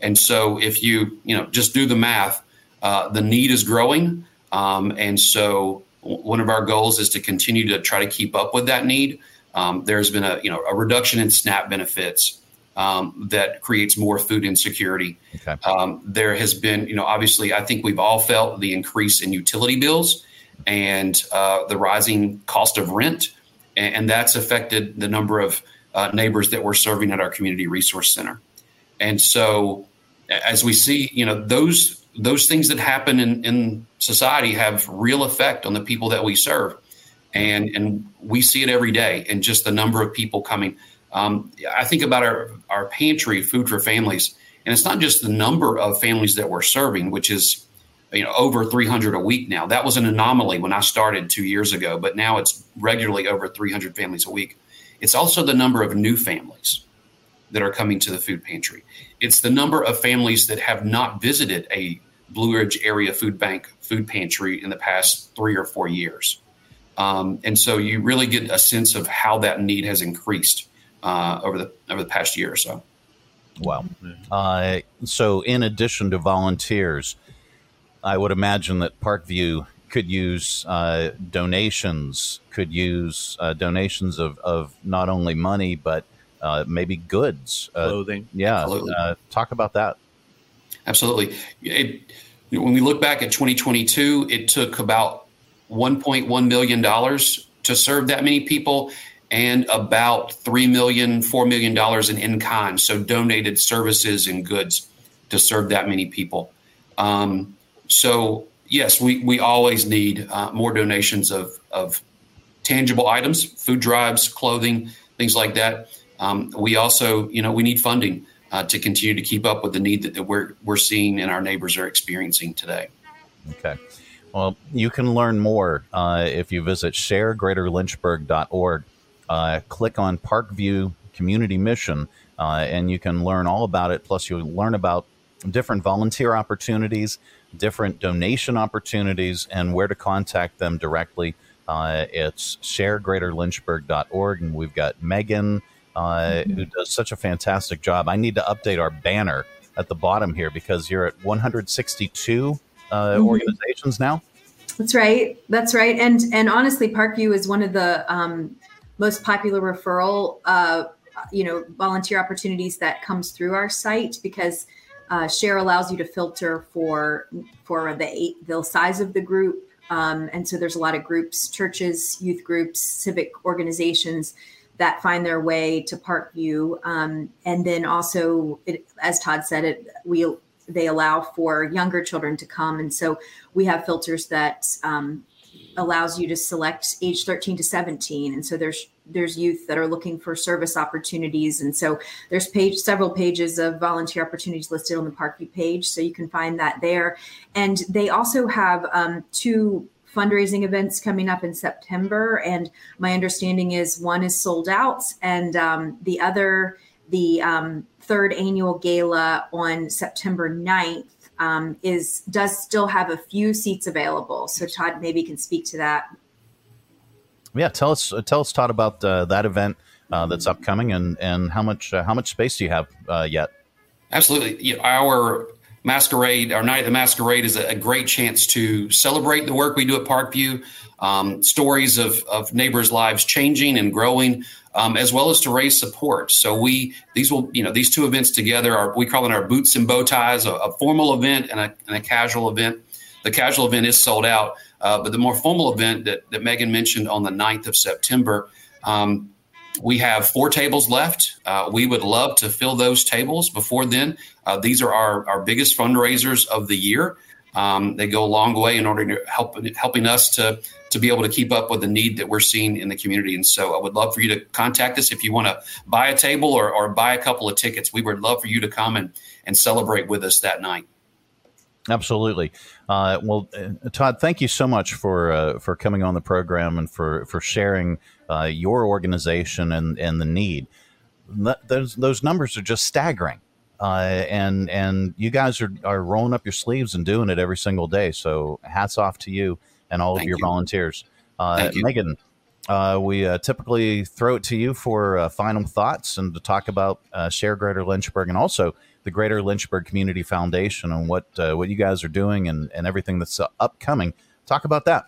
And so if you, you know, just do the math, uh, the need is growing. Um, and so one of our goals is to continue to try to keep up with that need. Um, there's been a, you know, a reduction in SNAP benefits um, that creates more food insecurity. Okay. Um, there has been, you know, obviously, I think we've all felt the increase in utility bills and uh, the rising cost of rent, and, and that's affected the number of uh, neighbors that we're serving at our community resource center. And so, as we see, you know, those those things that happen in, in society have real effect on the people that we serve, and and we see it every day. And just the number of people coming. Um, I think about our our pantry, food for families, and it's not just the number of families that we're serving, which is you know over 300 a week now. That was an anomaly when I started two years ago, but now it's regularly over 300 families a week. It's also the number of new families that are coming to the food pantry. It's the number of families that have not visited a Blue Ridge area food bank food pantry in the past three or four years. Um, and so you really get a sense of how that need has increased uh, over the over the past year or so. Wow. Uh, so, in addition to volunteers, I would imagine that Parkview could use uh, donations, could use uh, donations of, of not only money, but uh, maybe goods. Uh, Clothing. Yeah. Absolutely. Uh, talk about that. Absolutely. It, when we look back at 2022, it took about 1.1 million dollars to serve that many people, and about three million, four million dollars in in kind, so donated services and goods to serve that many people. Um, so yes, we we always need uh, more donations of of tangible items, food drives, clothing, things like that. Um, we also, you know, we need funding uh, to continue to keep up with the need that, that we're we're seeing and our neighbors are experiencing today. Okay. Well, you can learn more uh, if you visit sharegreaterlynchburg.org. Uh, click on Parkview Community Mission, uh, and you can learn all about it. Plus, you'll learn about different volunteer opportunities, different donation opportunities, and where to contact them directly. Uh, it's sharegreaterlynchburg.org, and we've got Megan, uh, who does such a fantastic job. I need to update our banner at the bottom here because you're at 162 uh, Mhm. organizations now. That's right. That's right. And and honestly, Parkview is one of the um, most popular referral, uh, you know, volunteer opportunities that comes through our site because uh, Share allows you to filter for for the eight, the size of the group, um, and so there's a lot of groups, churches, youth groups, civic organizations that find their way to Parkview, um, and then also, it, as Todd said, it we they allow for younger children to come, and so we have filters that um, allows you to select age 13 to 17 and so there's there's youth that are looking for service opportunities and so there's page several pages of volunteer opportunities listed on the parkview page so you can find that there and they also have um, two fundraising events coming up in september and my understanding is one is sold out and um, the other the um, third annual gala on september 9th um, is does still have a few seats available. So Todd maybe can speak to that. Yeah, tell us, uh, tell us, Todd, about uh, that event uh, that's upcoming, and and how much how much space do you have yet? Absolutely. Our Masquerade, our Night of the Masquerade, is a, a great chance to celebrate the work we do at Parkview, um, stories of, of neighbors' lives changing and growing, um, as well as to raise support. So we these will you know these two events together are we call it our boots and bow ties, a, a formal event and a, and a, casual event. The casual event is sold out, uh, but the more formal event that, that Megan mentioned on the 9th of September. Um, we have four tables left. Uh, we would love to fill those tables before then. Uh, these are our, our biggest fundraisers of the year. Um, they go a long way in order to help helping us to to be able to keep up with the need that we're seeing in the community. And so, I would love for you to contact us if you want to buy a table or, or buy a couple of tickets. We would love for you to come and and celebrate with us that night. Absolutely. Uh, well, uh, Todd, thank you so much for uh, for coming on the program and for for sharing uh, your organization and and the need. Those those numbers are just staggering. Uh, and and you guys are, are rolling up your sleeves and doing it every single day. So hats off to you and all Thank of your you. volunteers. Uh, Megan, uh, we uh, typically throw it to you for uh, final thoughts and to talk about uh, Share Greater Lynchburg and also the Greater Lynchburg Community Foundation and what what you guys are doing and, and everything that's upcoming. Talk about that.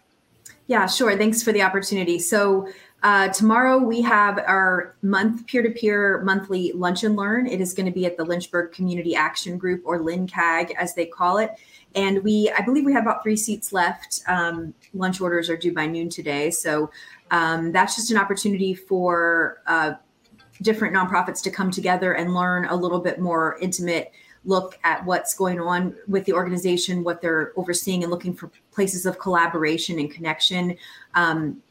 Yeah, sure. Thanks for the opportunity. So uh, tomorrow we have our month peer-to-peer monthly lunch and learn. It is going to be at the Lynchburg Community Action Group or LynCAG as they call it. And we, I believe we have about three seats left. Um, lunch orders are due by noon today. So um, that's just an opportunity for uh, different nonprofits to come together and learn a little bit more intimate look at what's going on with the organization, what they're overseeing, and looking for places of collaboration and connection. Um,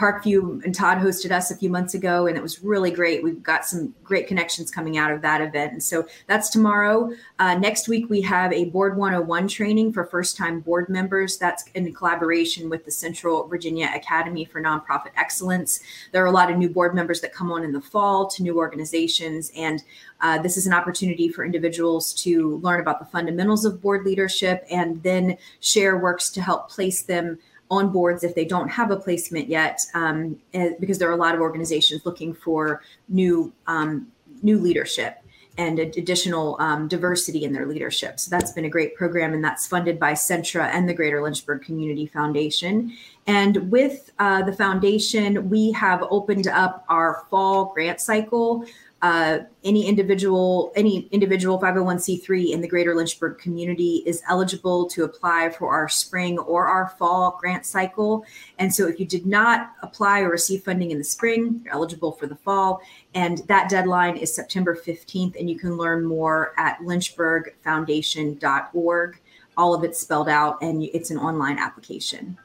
Parkview and Todd hosted us a few months ago, and it was really great. We've got some great connections coming out of that event. And so that's tomorrow. Uh, next week, we have a Board 101 training for first time board members. That's in collaboration with the Central Virginia Academy for Nonprofit Excellence. There are a lot of new board members that come on in the fall to new organizations. And uh, this is an opportunity for individuals to learn about the fundamentals of board leadership and then share works to help place them on boards if they don't have a placement yet, um, eh, because there are a lot of organizations looking for new um, new leadership and additional um, diversity in their leadership. So that's been a great program, and that's funded by Centra and the Greater Lynchburg Community Foundation. And with uh, the foundation, we have opened up our fall grant cycle uh, any individual any individual 501c3 in the greater lynchburg community is eligible to apply for our spring or our fall grant cycle. And so if you did not apply or receive funding in the spring you're eligible for the fall. And that deadline is september 15th and you can learn more at lynchburgfoundation.org all of it's spelled out and it's an online application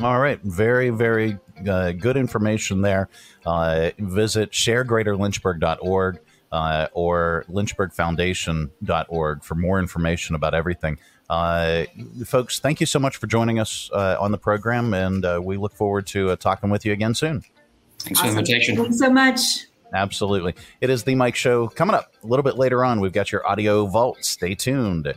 all right. Very, very uh, good information there. Uh, visit sharegreaterlynchburg.org uh, or lynchburgfoundation.org for more information about everything. Uh, folks, thank you so much for joining us uh, on the program, and uh, we look forward to uh, talking with you again soon. Thanks awesome. for the invitation. Thanks so much. Absolutely. It is the Mike Show. Coming up a little bit later on, we've got your audio vault. Stay tuned.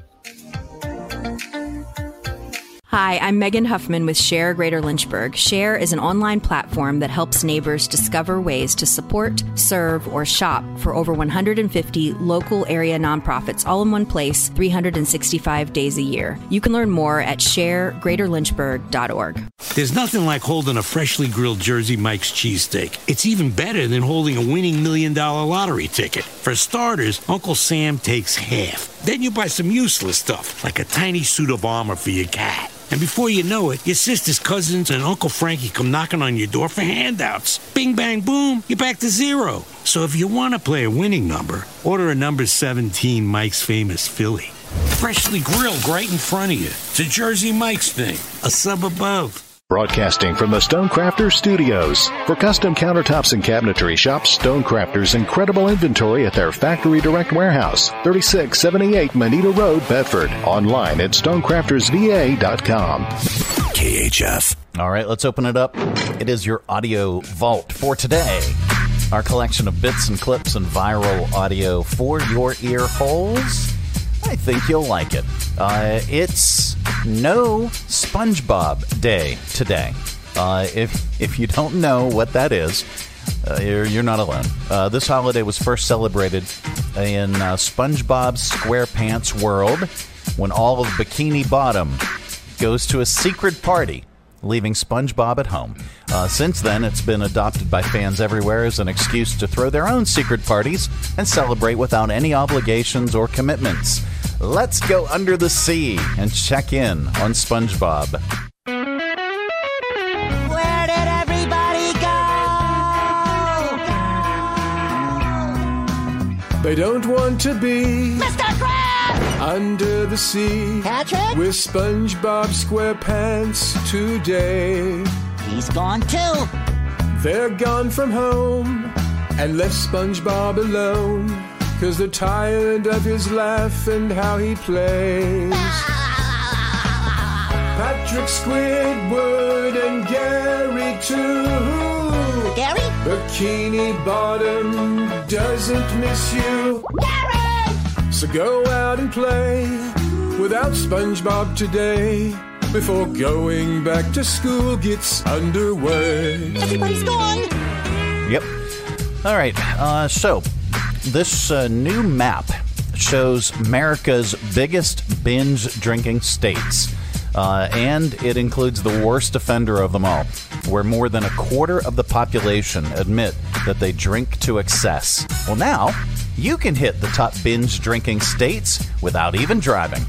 Hi, I'm Megan Huffman with Share Greater Lynchburg. Share is an online platform that helps neighbors discover ways to support, serve, or shop for over 150 local area nonprofits all in one place 365 days a year. You can learn more at sharegreaterlynchburg.org. There's nothing like holding a freshly grilled Jersey Mike's cheesesteak. It's even better than holding a winning million dollar lottery ticket. For starters, Uncle Sam takes half. Then you buy some useless stuff, like a tiny suit of armor for your cat. And before you know it, your sister's cousins and Uncle Frankie come knocking on your door for handouts. Bing, bang, boom, you're back to zero. So if you want to play a winning number, order a number 17 Mike's Famous Philly. Freshly grilled right in front of you. It's a Jersey Mike's thing, a sub above. Broadcasting from the Stonecrafters Studios. For custom countertops and cabinetry, shop Stonecrafters' incredible inventory at their Factory Direct Warehouse, 3678 Moneta Road, Bedford. Online at stonecraftersva.com. KHF. All right, let's open it up. It is your audio vault for today. Our collection of bits and clips and viral audio for your ear holes. I think you'll like it. Uh, it's no SpongeBob Day today. Uh, if if you don't know what that is, uh, you're, you're not alone. Uh, this holiday was first celebrated in uh, SpongeBob SquarePants world when all of Bikini Bottom goes to a secret party, leaving SpongeBob at home. Uh, since then, it's been adopted by fans everywhere as an excuse to throw their own secret parties and celebrate without any obligations or commitments. Let's go under the sea and check in on SpongeBob. Where did everybody go? They don't want to be Mr. Krabs! under the sea Patrick? with SpongeBob SquarePants today. He's gone too. They're gone from home and left SpongeBob alone. Cause they're tired of his laugh and how he plays. Patrick Squidward and Gary too. Gary? Bikini Bottom doesn't miss you. Gary! So go out and play without SpongeBob today before going back to school gets underway. Everybody's gone. Yep. All right. Uh, so, this uh, new map shows America's biggest binge drinking states. Uh, and it includes the worst offender of them all, where more than a quarter of the population admit that they drink to excess. Well, now you can hit the top binge drinking states without even driving.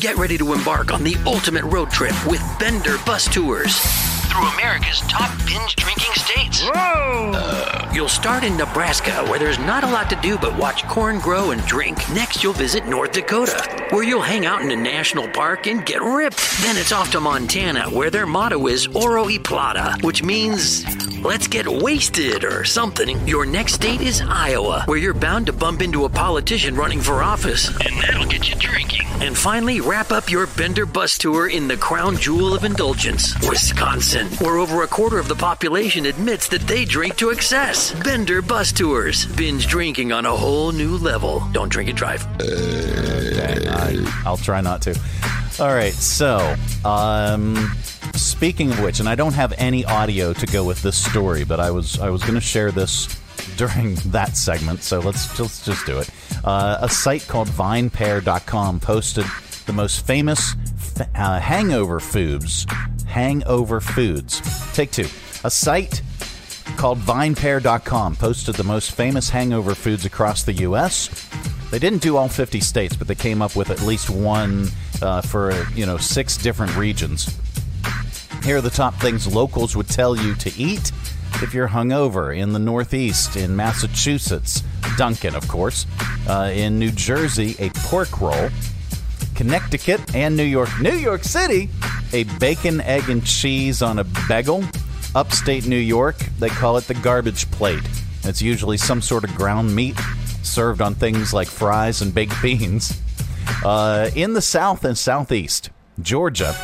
Get ready to embark on the ultimate road trip with Bender Bus Tours through America's top binge drinking states. Uh, you'll start in Nebraska, where there's not a lot to do but watch corn grow and drink. Next, you'll visit North Dakota, where you'll hang out in a national park and get ripped. Then it's off to Montana, where their motto is Oro y Plata, which means let's get wasted or something. Your next state is Iowa, where you're bound to bump into a politician running for office, and that'll get you drinking. And finally, wrap up your Bender bus tour in the crown jewel of indulgence, Wisconsin, where over a quarter of the population admits that they drink to excess. Bender bus tours, binge drinking on a whole new level. Don't drink and drive. Okay, I, I'll try not to. All right, so um, speaking of which, and I don't have any audio to go with this story, but I was I was going to share this during *laughs* that segment, so let's just just do it. Uh, a site called VinePair.com posted the most famous uh, hangover foods. Hangover foods. Take two. A site called VinePair.com posted the most famous hangover foods across the U.S. They didn't do all 50 states, but they came up with at least one uh, for you know six different regions. Here are the top things locals would tell you to eat if you're hungover in the Northeast, in Massachusetts, Dunkin', of course, uh, in New Jersey, a pork roll, Connecticut, and New York. New York City, a bacon, egg, and cheese on a bagel. Upstate New York, they call it the garbage plate. It's usually some sort of ground meat served on things like fries and baked beans. Uh, in the South and Southeast, Georgia,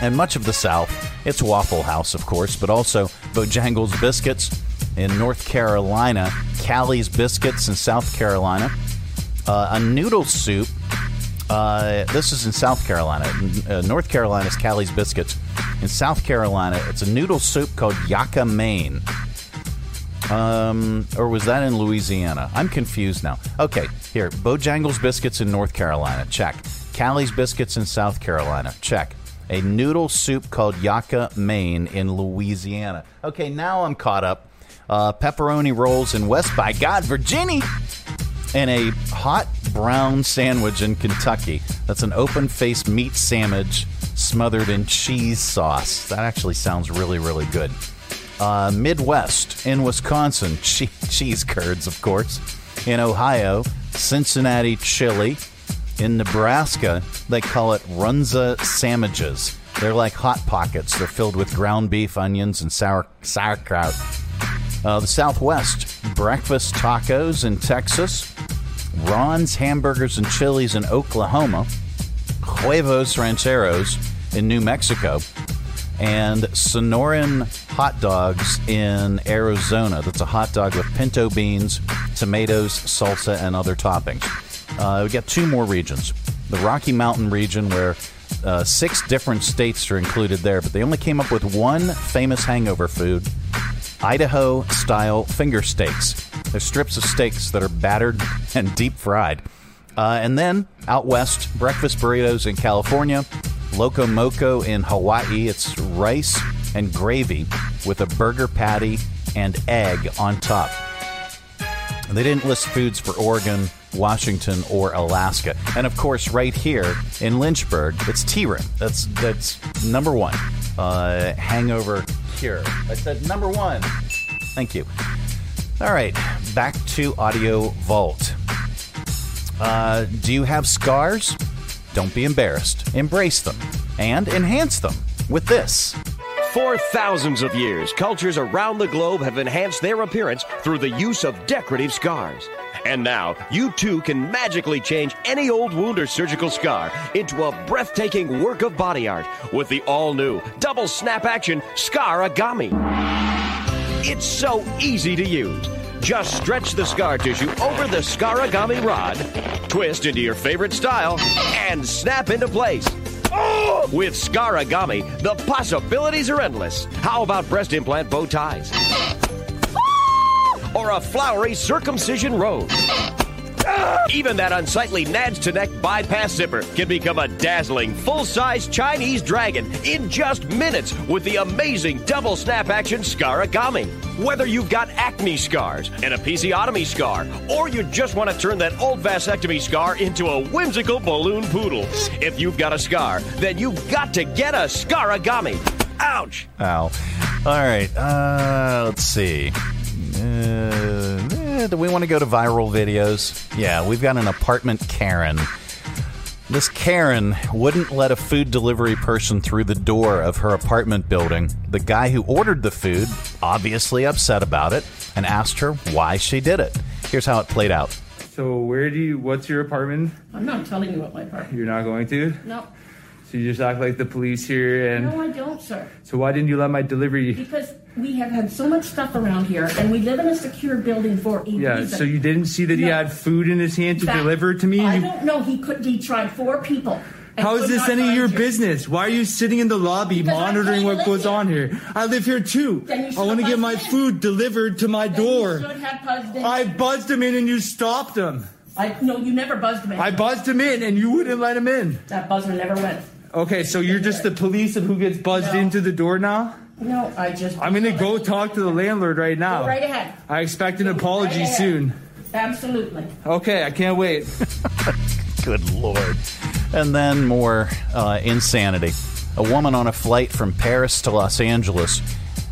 and much of the South, it's Waffle House, of course, but also Bojangles Biscuits in North Carolina, Callie's Biscuits in South Carolina, uh, a noodle soup. Uh, this is in South Carolina. Uh, North Carolina's Callie's Biscuits. In South Carolina, it's a noodle soup called Yaka Mein. Um, or was that in Louisiana? I'm confused now. Okay, here. Bojangles Biscuits in North Carolina. Check. Callie's Biscuits in South Carolina. Check. A noodle soup called Yaka Mein in Louisiana. Okay, now I'm caught up. Uh, pepperoni rolls in West by God, Virginia. And a hot brown sandwich in Kentucky. That's an open faced meat sandwich smothered in cheese sauce. That actually sounds really, really good. Uh, Midwest in Wisconsin, *laughs* che- cheese curds, of course. In Ohio, Cincinnati chili. In Nebraska, they call it runza sandwiches. They're like hot pockets. They're filled with ground beef, onions, and sour sauerkraut. Uh, the Southwest, breakfast tacos in Texas. Ron's hamburgers and chilies in Oklahoma. Huevos Rancheros in New Mexico and Sonoran hot dogs in Arizona. That's a hot dog with pinto beans, tomatoes, salsa, and other toppings. Uh, we got two more regions. The Rocky Mountain region, where uh, six different states are included there, but they only came up with one famous hangover food Idaho style finger steaks. They're strips of steaks that are battered *laughs* and deep fried. Uh, and then out west, breakfast burritos in California, Loco Moco in Hawaii. It's rice and gravy with a burger patty and egg on top. They didn't list foods for Oregon, Washington, or Alaska. And of course, right here in Lynchburg, it's T-Room. That's that's number one. Uh, hangover cure. I said number one. Thank you. All right, back to Audio Vault. Uh, do you have scars? Don't be embarrassed. Embrace them and enhance them with this. For thousands of years, cultures around the globe have enhanced their appearance through the use of decorative scars. And now, you too can magically change any old wound or surgical scar into a breathtaking work of body art with the all new double snap action Scaragami. It's so easy to use. Just stretch the scar tissue over the Scaragami rod, twist into your favorite style, and snap into place. With Scaragami, the possibilities are endless. How about breast implant bow ties? Or a flowery circumcision rose? Even that unsightly nads to neck bypass zipper can become a dazzling full size Chinese dragon in just minutes with the amazing double snap action Scaragami. Whether you've got acne scars, an episiotomy scar, or you just want to turn that old vasectomy scar into a whimsical balloon poodle, if you've got a scar, then you've got to get a Scaragami. Ouch! Ow. All right. Uh, let's see. Uh, eh, do we want to go to viral videos? Yeah, we've got an apartment Karen. This Karen wouldn't let a food delivery person through the door of her apartment building. The guy who ordered the food, obviously upset about it, and asked her why she did it. Here's how it played out. So where do you? What's your apartment? I'm not telling you what my apartment. You're not going to. No. You just act like the police here, and No, I don't, sir. so why didn't you let my delivery? Because we have had so much stuff around here, and we live in a secure building for a Yeah. reason. So you didn't see that he No. had food in his hand to That- deliver to me. I You- don't know. He could. He tried four people. and How is could this not any of find your you. business? Why are you sitting in the lobby Because I monitoring can't what live goes here. on here? I live here too. Then you should I want to have get my buzzed in. food delivered to my Then you door. should have buzzed in. I buzzed him in and you stopped him. I no. You never buzzed him in. I buzzed him in and you wouldn't let him in. that buzzer never went. Okay, so you're just the police of who gets buzzed No. into the door now? No, I just. I'm gonna go talk to the landlord right now. Go right ahead. I expect an apology Right ahead. soon. Absolutely. Okay, I can't wait. *laughs* Good lord. And then more uh, insanity. A woman on a flight from Paris to Los Angeles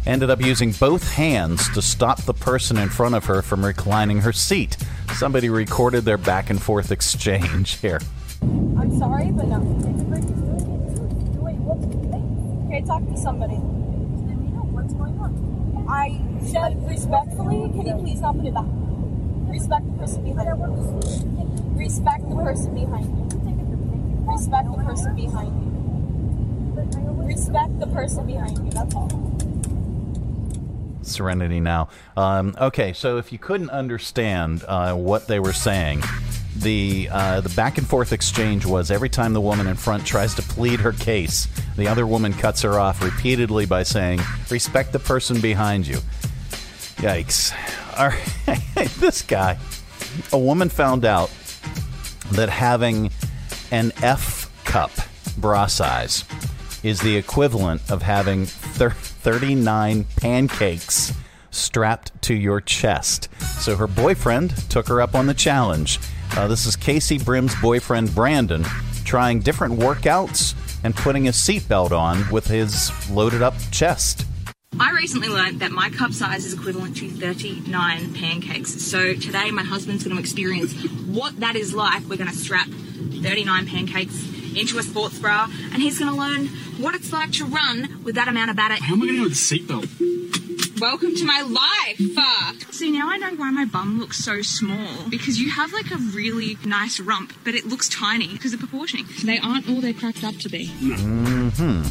ended up using both hands to stop the person in front of her from reclining her seat. Somebody recorded their back and forth exchange *laughs* here. I'm sorry, but no. Talk to somebody. Know what's going on. I said respectfully, can you please not put it back? Respect the person behind you. Respect the person behind you. Respect the person behind you. Respect the person behind you. That's all. Serenity now. Um, okay, so if you couldn't understand uh, what they were saying, the uh, the back and forth exchange was every time the woman in front tries to plead her case, the other woman cuts her off repeatedly by saying, "Respect the person behind you." Yikes! *laughs* All right, *laughs* this guy, a woman found out that having an F cup bra size is the equivalent of having thir- 39 pancakes strapped to your chest. So her boyfriend took her up on the challenge. Uh, this is Casey Brim's boyfriend, Brandon, trying different workouts and putting a seatbelt on with his loaded up chest. I recently learned that my cup size is equivalent to 39 pancakes. So today, my husband's going to experience what that is like. We're going to strap 39 pancakes into a sports bra, and he's going to learn what it's like to run with that amount of batter. How am I going to do with the seatbelt? Welcome to my life. Uh, See, now I know why my bum looks so small because you have like a really nice rump, but it looks tiny because of proportioning. They aren't all they're cracked up to be. hmm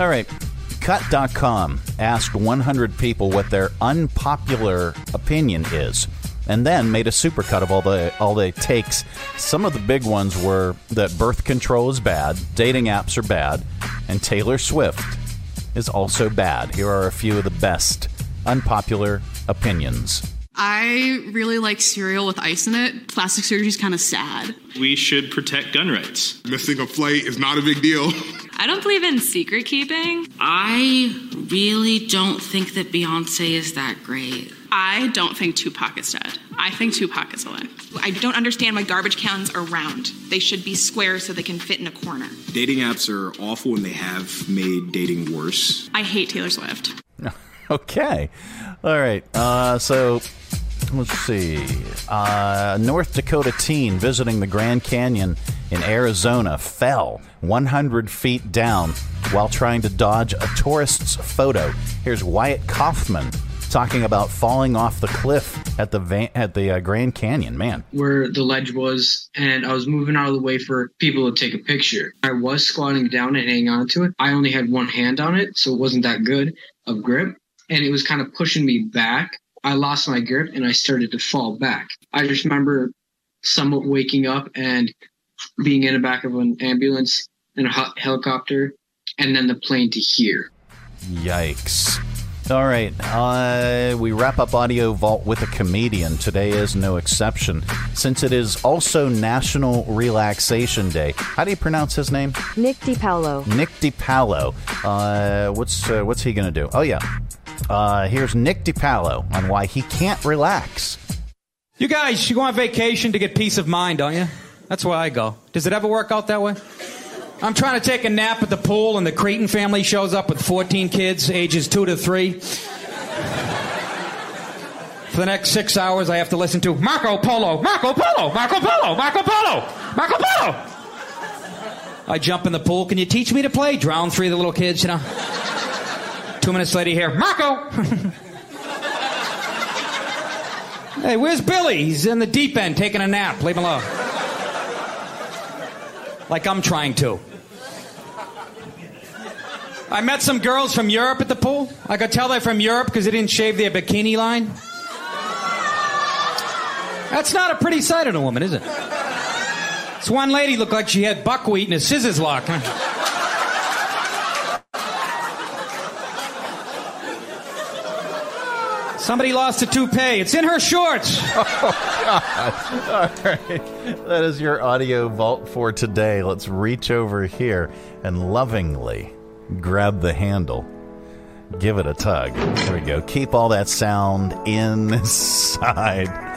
All right. Cut.com asked 100 people what their unpopular opinion is, and then made a supercut of all the all the takes. Some of the big ones were that birth control is bad, dating apps are bad, and Taylor Swift is also bad. Here are a few of the best unpopular opinions. I really like cereal with ice in it. Plastic surgery is kind of sad. We should protect gun rights. Missing a flight is not a big deal. *laughs* I don't believe in secret keeping. I really don't think that Beyonce is that great. I don't think Tupac is dead. I think Tupac is alive. I don't understand why garbage cans are round. They should be square so they can fit in a corner. Dating apps are awful and they have made dating worse. I hate Taylor Swift. *laughs* *laughs* Okay. All right. Uh, so let's see. Uh, North Dakota teen visiting the Grand Canyon in Arizona fell 100 feet down while trying to dodge a tourist's photo. Here's Wyatt Kaufman talking about falling off the cliff at the van- at the uh, Grand Canyon. Man, where the ledge was, and I was moving out of the way for people to take a picture. I was squatting down and hanging on to it. I only had one hand on it, so it wasn't that good of grip, and it was kind of pushing me back. I lost my grip and I started to fall back. I just remember somewhat waking up and being in the back of an ambulance and a helicopter, and then the plane to here. Yikes. All right. Uh, we wrap up Audio Vault with a comedian. Today is no exception, since it is also National Relaxation Day. How do you pronounce his name? Nick DiPaolo. Nick DiPaolo. Uh, what's uh, what's he going to do? Oh yeah. Uh, here's Nick DiPaolo on why he can't relax. You guys, you go on vacation to get peace of mind, don't you? That's where I go. Does it ever work out that way? I'm trying to take a nap at the pool, and the Creighton family shows up with 14 kids, ages two to three. For the next six hours, I have to listen to Marco Polo, Marco Polo, Marco Polo, Marco Polo, Marco Polo. I jump in the pool. Can you teach me to play? Drown three of the little kids, you know. Two minutes later, here, Marco. hey, where's Billy? He's in the deep end taking a nap. Leave him alone. Like I'm trying to. I met some girls from Europe at the pool. I could tell they're from Europe because they didn't shave their bikini line. That's not a pretty sight in a woman, is it? This one lady looked like she had buckwheat in a scissors lock. Somebody lost a toupee. It's in her shorts. *laughs* Oh, God. All right. That is your audio vault for today. Let's reach over here and lovingly grab the handle. Give it a tug. There we go. Keep all that sound inside.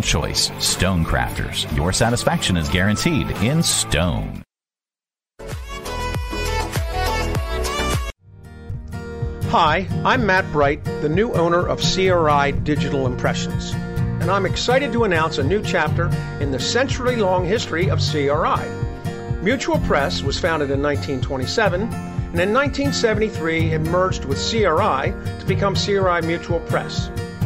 choice Stonecrafters. Your satisfaction is guaranteed in stone. Hi, I'm Matt Bright, the new owner of CRI Digital Impressions, and I'm excited to announce a new chapter in the century long history of CRI. Mutual Press was founded in 1927, and in 1973 it merged with CRI to become CRI Mutual Press.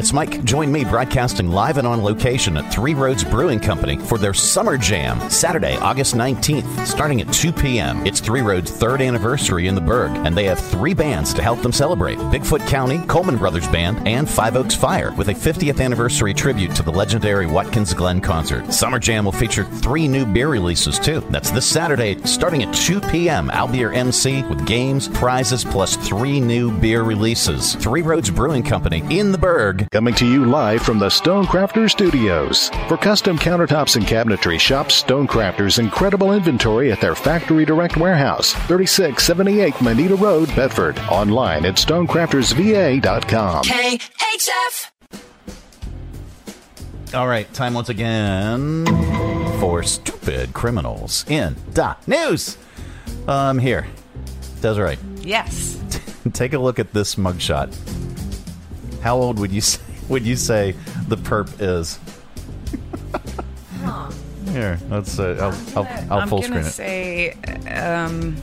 It's Mike. Join me broadcasting live and on location at Three Roads Brewing Company for their Summer Jam, Saturday, August 19th, starting at 2 p.m. It's Three Roads' third anniversary in the Berg, and they have three bands to help them celebrate Bigfoot County, Coleman Brothers Band, and Five Oaks Fire, with a 50th anniversary tribute to the legendary Watkins Glen concert. Summer Jam will feature three new beer releases, too. That's this Saturday, starting at 2 p.m. I'll be your MC with games, prizes, plus three new beer releases. Three Roads Brewing Company in the Berg coming to you live from the Stonecrafters Studios. For custom countertops and cabinetry, shop Stonecrafters' incredible inventory at their Factory Direct Warehouse, 3678 Moneta Road, Bedford. Online at stonecraftersva.com. KHF. All right, time once again for stupid criminals in the news. I'm here. Desiree, Yes. *laughs* take a look at this mugshot. How old would you *laughs* say, would you say the perp is? Here, let's. Uh, I'll, I'll, I'll I'm full screen it. say, um,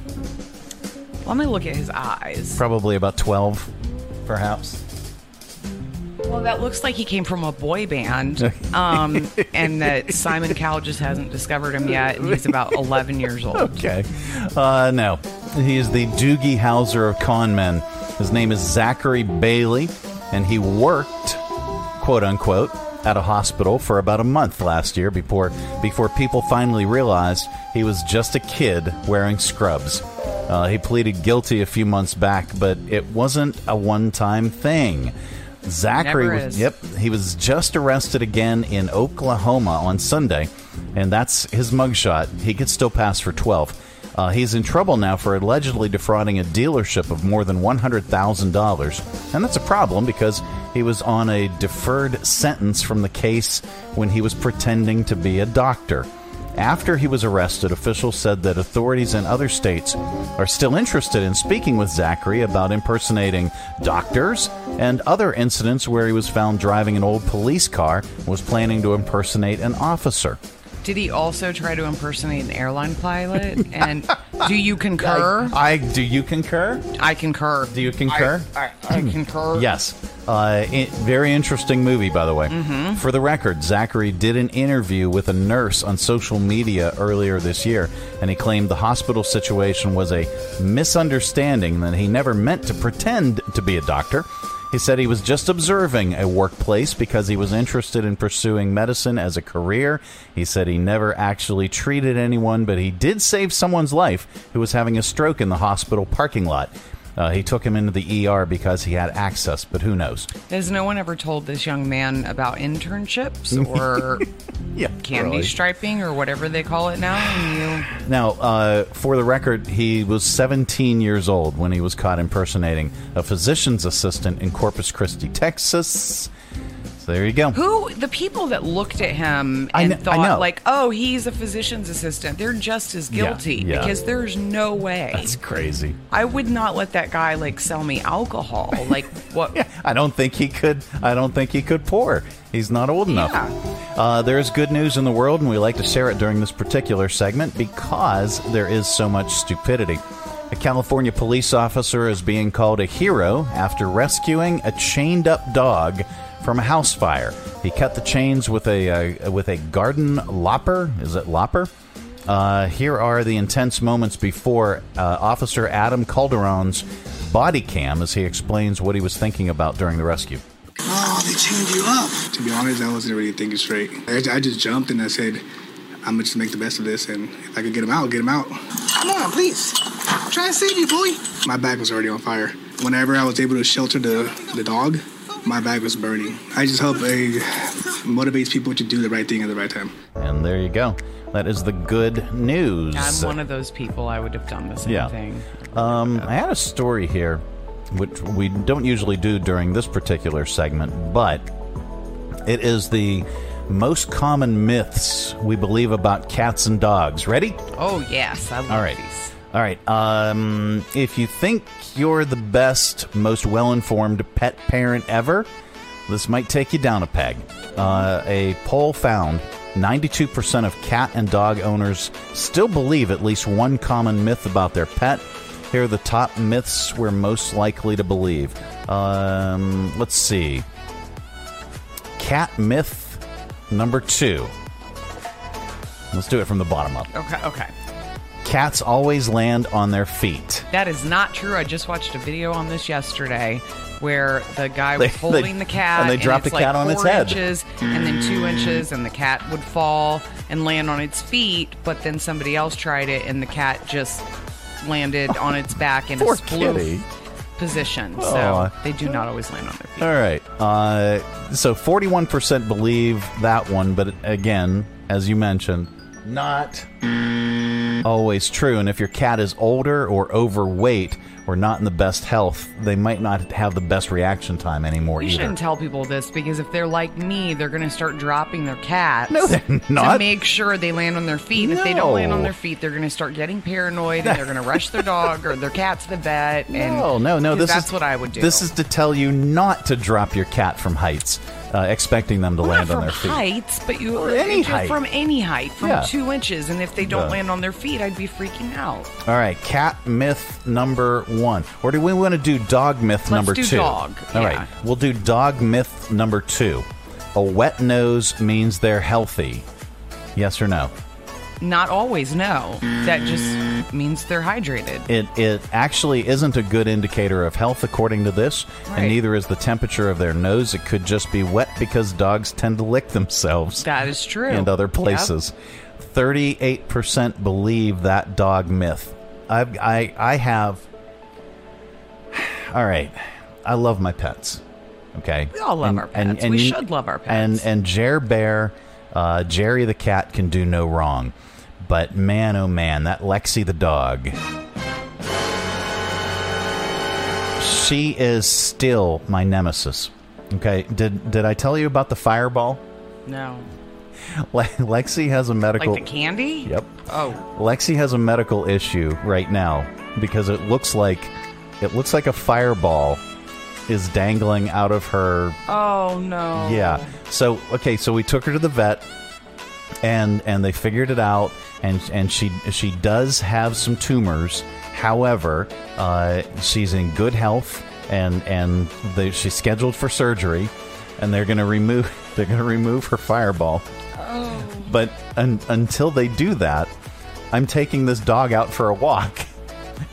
let me look at his eyes. Probably about twelve, perhaps. Well, that looks like he came from a boy band, *laughs* um, and that Simon Cowell just hasn't discovered him yet, and he's about *laughs* 11 years old. Okay. Uh, no. He is the Doogie Howser of con men. His name is Zachary Bailey, and he worked, quote unquote, at a hospital for about a month last year before before people finally realized he was just a kid wearing scrubs. Uh, he pleaded guilty a few months back, but it wasn't a one-time thing. Zachary was yep, he was just arrested again in Oklahoma on Sunday, and that's his mugshot. He could still pass for 12. Uh, he's in trouble now for allegedly defrauding a dealership of more than $100,000. And that's a problem because he was on a deferred sentence from the case when he was pretending to be a doctor. After he was arrested, officials said that authorities in other states are still interested in speaking with Zachary about impersonating doctors and other incidents where he was found driving an old police car was planning to impersonate an officer. Did he also try to impersonate an airline pilot? And do you *laughs* concur? I, I do you concur? I concur. Do you concur? I, I, I concur. Yes. Uh, i- very interesting movie, by the way. Mhm. For the record, Zachary did an interview with a nurse on social media earlier this year, and he claimed the hospital situation was a misunderstanding, that he never meant to pretend to be a doctor. He said he was just observing a workplace because he was interested in pursuing medicine as a career. He said he never actually treated anyone, but he did save someone's life who was having a stroke in the hospital parking lot. Uh, he took him into the ER because he had access, but who knows? Has no one ever told this young man about internships *laughs* or yeah, candy really. striping or whatever they call it now? You, Now, uh, for the record, he was 17 years old when he was caught impersonating a physician's assistant in Corpus Christi, Texas. So there you go. who the people that looked at him and kn- thought like, oh, he's a physician's assistant. They're just as guilty yeah. because there's no way. That's crazy. I would not let that guy like sell me alcohol. Like *laughs* what? I don't think he could. I don't think he could pour. He's not old enough. Uh, there is good news in the world, and we like to share it during this particular segment because there is so much stupidity. A California police officer is being called a hero after rescuing a chained-up dog from a house fire. He cut the chains with a uh, with a garden lopper. Is it lopper? Uh, here are the intense moments before uh, Officer Adam Calderon's body cam as he explains what he was thinking about during the rescue. Oh, they chained you up. To be honest, I wasn't really thinking straight. I, I just jumped and I said, I'm gonna just make the best of this, and if I could get him out, get him out. Come on, please. I'm trying to save you, boy. My back was already on fire. Whenever I was able to shelter the, the dog, my bag was burning. I just hope it motivates people to do the right thing at the right time. And there you go. That is the good news. I'm one of those people. I would have done the same Yeah. thing. Um, I had a story here, which we don't usually do during this particular segment, but it is the most common myths we believe about cats and dogs. Ready? Oh yes, I love All right. these. All right. Um, if you think you're the best, most well informed pet parent ever, this might take you down a peg. Uh, a poll found 92% of cat and dog owners still believe at least one common myth about their pet. Here are the top myths we're most likely to believe. Um, let's see. Cat myth number two. Let's do it from the bottom up. Okay, okay. Cats always land on their feet. That is not true. I just watched a video on this yesterday where the guy was They- holding they- the cat and they dropped the cat like on its head. inches and then two inches and the cat would fall and land on its feet but then somebody else tried it and the cat just landed on its back in Poor a sploof. kitty. position, so they do not always land on their feet. All right. Uh, so 41% believe that one, but again, as you mentioned, not always true. And if your cat is older or overweight or not in the best health, they might not have the best reaction time anymore You either. shouldn't tell people this because if they're like me, they're going to start dropping their cats. No, they're To make sure they land on their feet. And if they don't land on their feet, they're going to start getting paranoid and they're going *laughs* to rush their dog or their cat to the vet. And No, no, no. This that's is what I would do. This is to tell you not to drop your cat from heights, uh, expecting them to Well, land on their feet. heights, but you Or any height. from any height, from Yeah. two inches. And if they don't land on their feet, I'd be freaking out. All right, cat myth number one, or do we want to do dog myth Let's number do two? dog, All yeah. right, we'll do dog myth number two. A wet nose means they're healthy. Yes or no? Not always, no. That just means they're hydrated. It it actually isn't a good indicator of health according to this, Right. and neither is the temperature of their nose. It could just be wet because dogs tend to lick themselves. That is true. and other Yep. places. Thirty-eight percent believe that dog myth. I I I have. All right, I love my pets. Okay, We all love our pets. We you- should love our And pets. and Jer Bear, uh, Jerry the cat can do no wrong, but man, oh man, that Lexi the dog. She is still my nemesis. Okay, did did I tell you about the fireball? No. Le- Lexi has a medical. Like the candy? Yep. Oh. Lexi has a medical issue right now because it looks like it looks like a fireball is dangling out of her. Oh, no. Yeah. So okay, so we took her to the vet, and and they figured it out, and and she she does have some tumors. However, uh, she's in good health, and and they, she's scheduled for surgery, and they're gonna remove *laughs* they're gonna remove her fireball. But un, until they do that, I'm taking this dog out for a walk.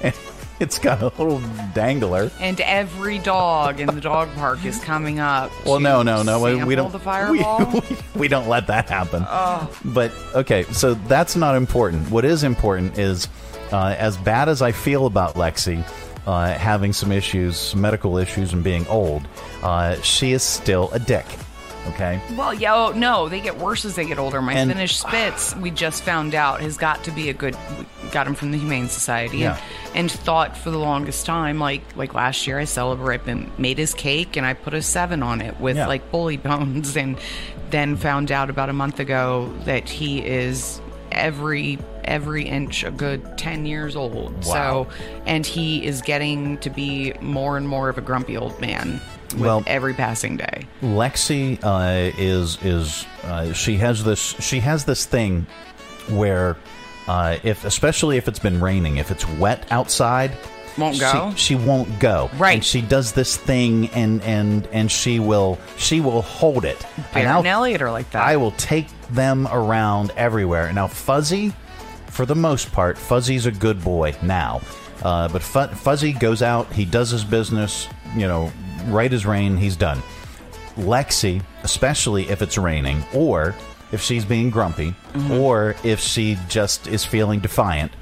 And *laughs* *laughs* it's got a little dangler. And every dog in the dog park is coming up. Well, no, no, no. We, we don't. the *laughs* fireball. We, *laughs* we, we don't let that happen. Oh. But okay, so that's not important. What is important is, uh, as bad as I feel about Lexi uh, having some issues, medical issues, and being old, uh, she is still a dick. Okay. Well, yeah, oh, no, they get worse as they get older. My And- Finnish Spitz, we just found out, has got to be a good. Got him from the Humane Society, Yeah. and, and thought for the longest time, like like last year, I celebrated, and made his cake, and I put a seven on it with Yeah. like bully bones, *laughs* and then found out about a month ago that he is every every inch a good 10 years old Wow. so and he is getting to be more and more of a grumpy old man Well- every passing day Lexi uh, is is uh, she has this she has this thing where uh, if especially if it's been raining, if it's wet outside, Won't she- go? She, won't go. Right. And she does this thing, and and and she will she will hold it. Bear and Elliot are like that. I will take them around everywhere. Now Fuzzy, for the most part, Fuzzy's a good boy now. Uh, but Fu- Fuzzy goes out, he does his business, you know, right as rain, he's done. Lexi, especially if it's raining, or if she's being grumpy, Mhm. or if she just is feeling defiant,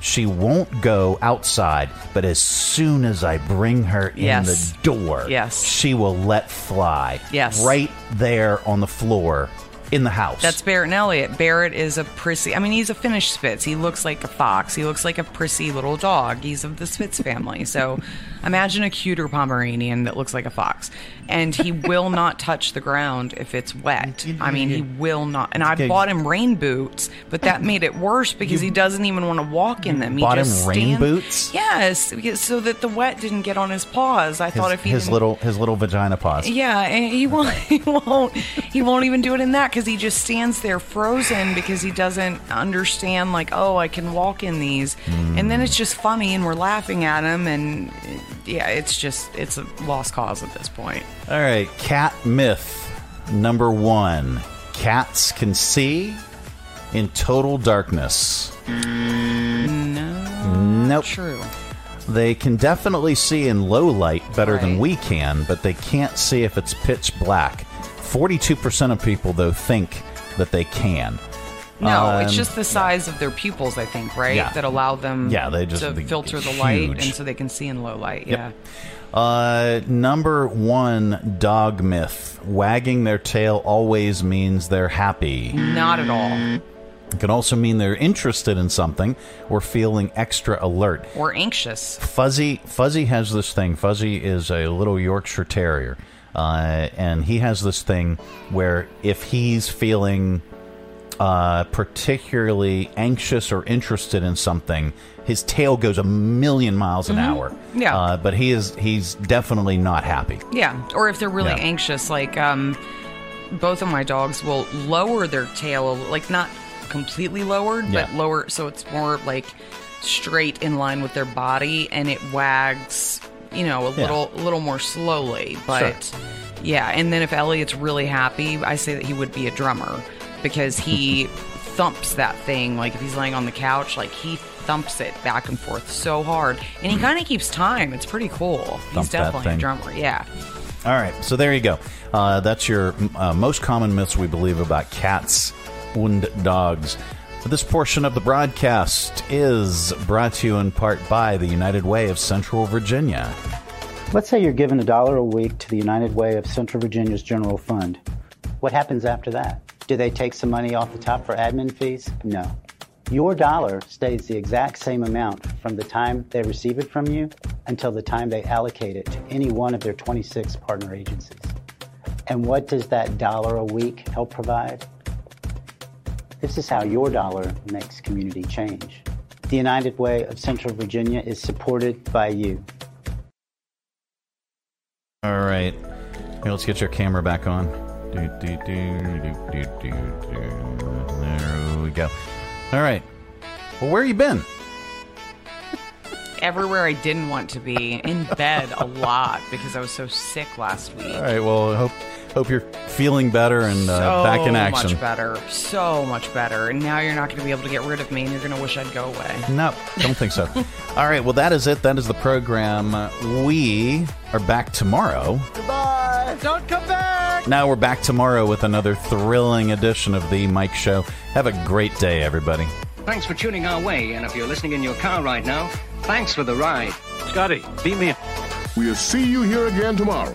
she won't go outside. But as soon as I bring her in Yes. the door, Yes. she will let fly. Yes. right there on the floor in the house. That's Barrett and Elliot. Barrett is a prissy. I mean, he's a Finnish Spitz. He looks like a fox. He looks like a prissy little dog. He's of the Spitz family. So *laughs* imagine a cuter Pomeranian that looks like a fox. And he *laughs* will not touch the ground if it's wet. I mean, he will not. And I Okay. bought him rain boots, but that *laughs* made it worse because he doesn't even want to walk in them. He bought him just rain boots? Yes, because- so that the wet didn't get on his paws. I his, thought if he his didn't- little his little vagina paws. yeah, and he won't. *laughs* He won't. He won't even do it in that because he just stands there frozen because he doesn't understand. Like, oh, I can walk in these, mm. and then it's just funny, and we're laughing at him, and yeah, it's just it's a lost cause at this point. All right, cat myth number one: cats can see in total darkness. No, nope. True. They can definitely see in low light better than we can, but they can't see if it's pitch black. Forty-two percent of people, though, think that they can. No, it's Um, just the size of their pupils, I think, right? Yeah. That allow them Yeah, they just- to they- filter the light and so they can see in low light. Yep. Yeah. Uh, number one dog myth: wagging their tail always means they're happy. Not at all. It can also mean they're interested in something or feeling extra alert. Or anxious. Fuzzy Fuzzy has this thing. Fuzzy is a little Yorkshire Terrier, uh, and he has this thing where if he's feeling uh, particularly anxious or interested in something, his tail goes a million miles an Mhm. hour. Yeah. uh, but he is he's definitely not happy. Yeah. Or if they're really Yeah. anxious, like um, both of my dogs will lower their tail, like not completely lowered, but lower so it's more like straight in line with their body, and it wags, you know, a Yeah. little, a little more slowly. But yeah, and then if Elliot's really happy, I say that he would be a drummer because he thumps that thing. Like if he's laying on the couch, like he thumps it back and forth so hard, and he kind of keeps time. It's pretty cool. Thump he's definitely a drummer. Yeah. All right, so there you go. Uh, that's your uh, most common myths we believe about cats and dogs. This portion of the broadcast is brought to you in part by the United Way of Central Virginia. Let's say you're given a dollar a week to the United Way of Central Virginia's general fund. What happens after that? Do they take some money off the top for admin fees? No. Your dollar stays the exact same amount from the time they receive it from you until the time they allocate it to any one of their 26 partner agencies. And what does that dollar a week help provide? This is how your dollar makes community change. The United Way of Central Virginia is supported by you. All right, here, let's get your camera back on. There we go. All right. Well, where you been? Everywhere I didn't want to be, in bed a lot because I was so sick last week. All right. Well, I hope hope you're feeling better and uh, so back in action. So much better, so much better. And now you're not going to be able to get rid of me, and you're going to wish I'd go away. No, don't think so. *laughs* All right, well, that is it. That is the program. We are back tomorrow. Goodbye. Don't come back. Now we're back tomorrow with another thrilling edition of The Mike Show. Have a great day, everybody. Thanks for tuning our way, and if you're listening in your car right now, thanks for the ride. Scotty, beat me. Up. We'll see you here again tomorrow.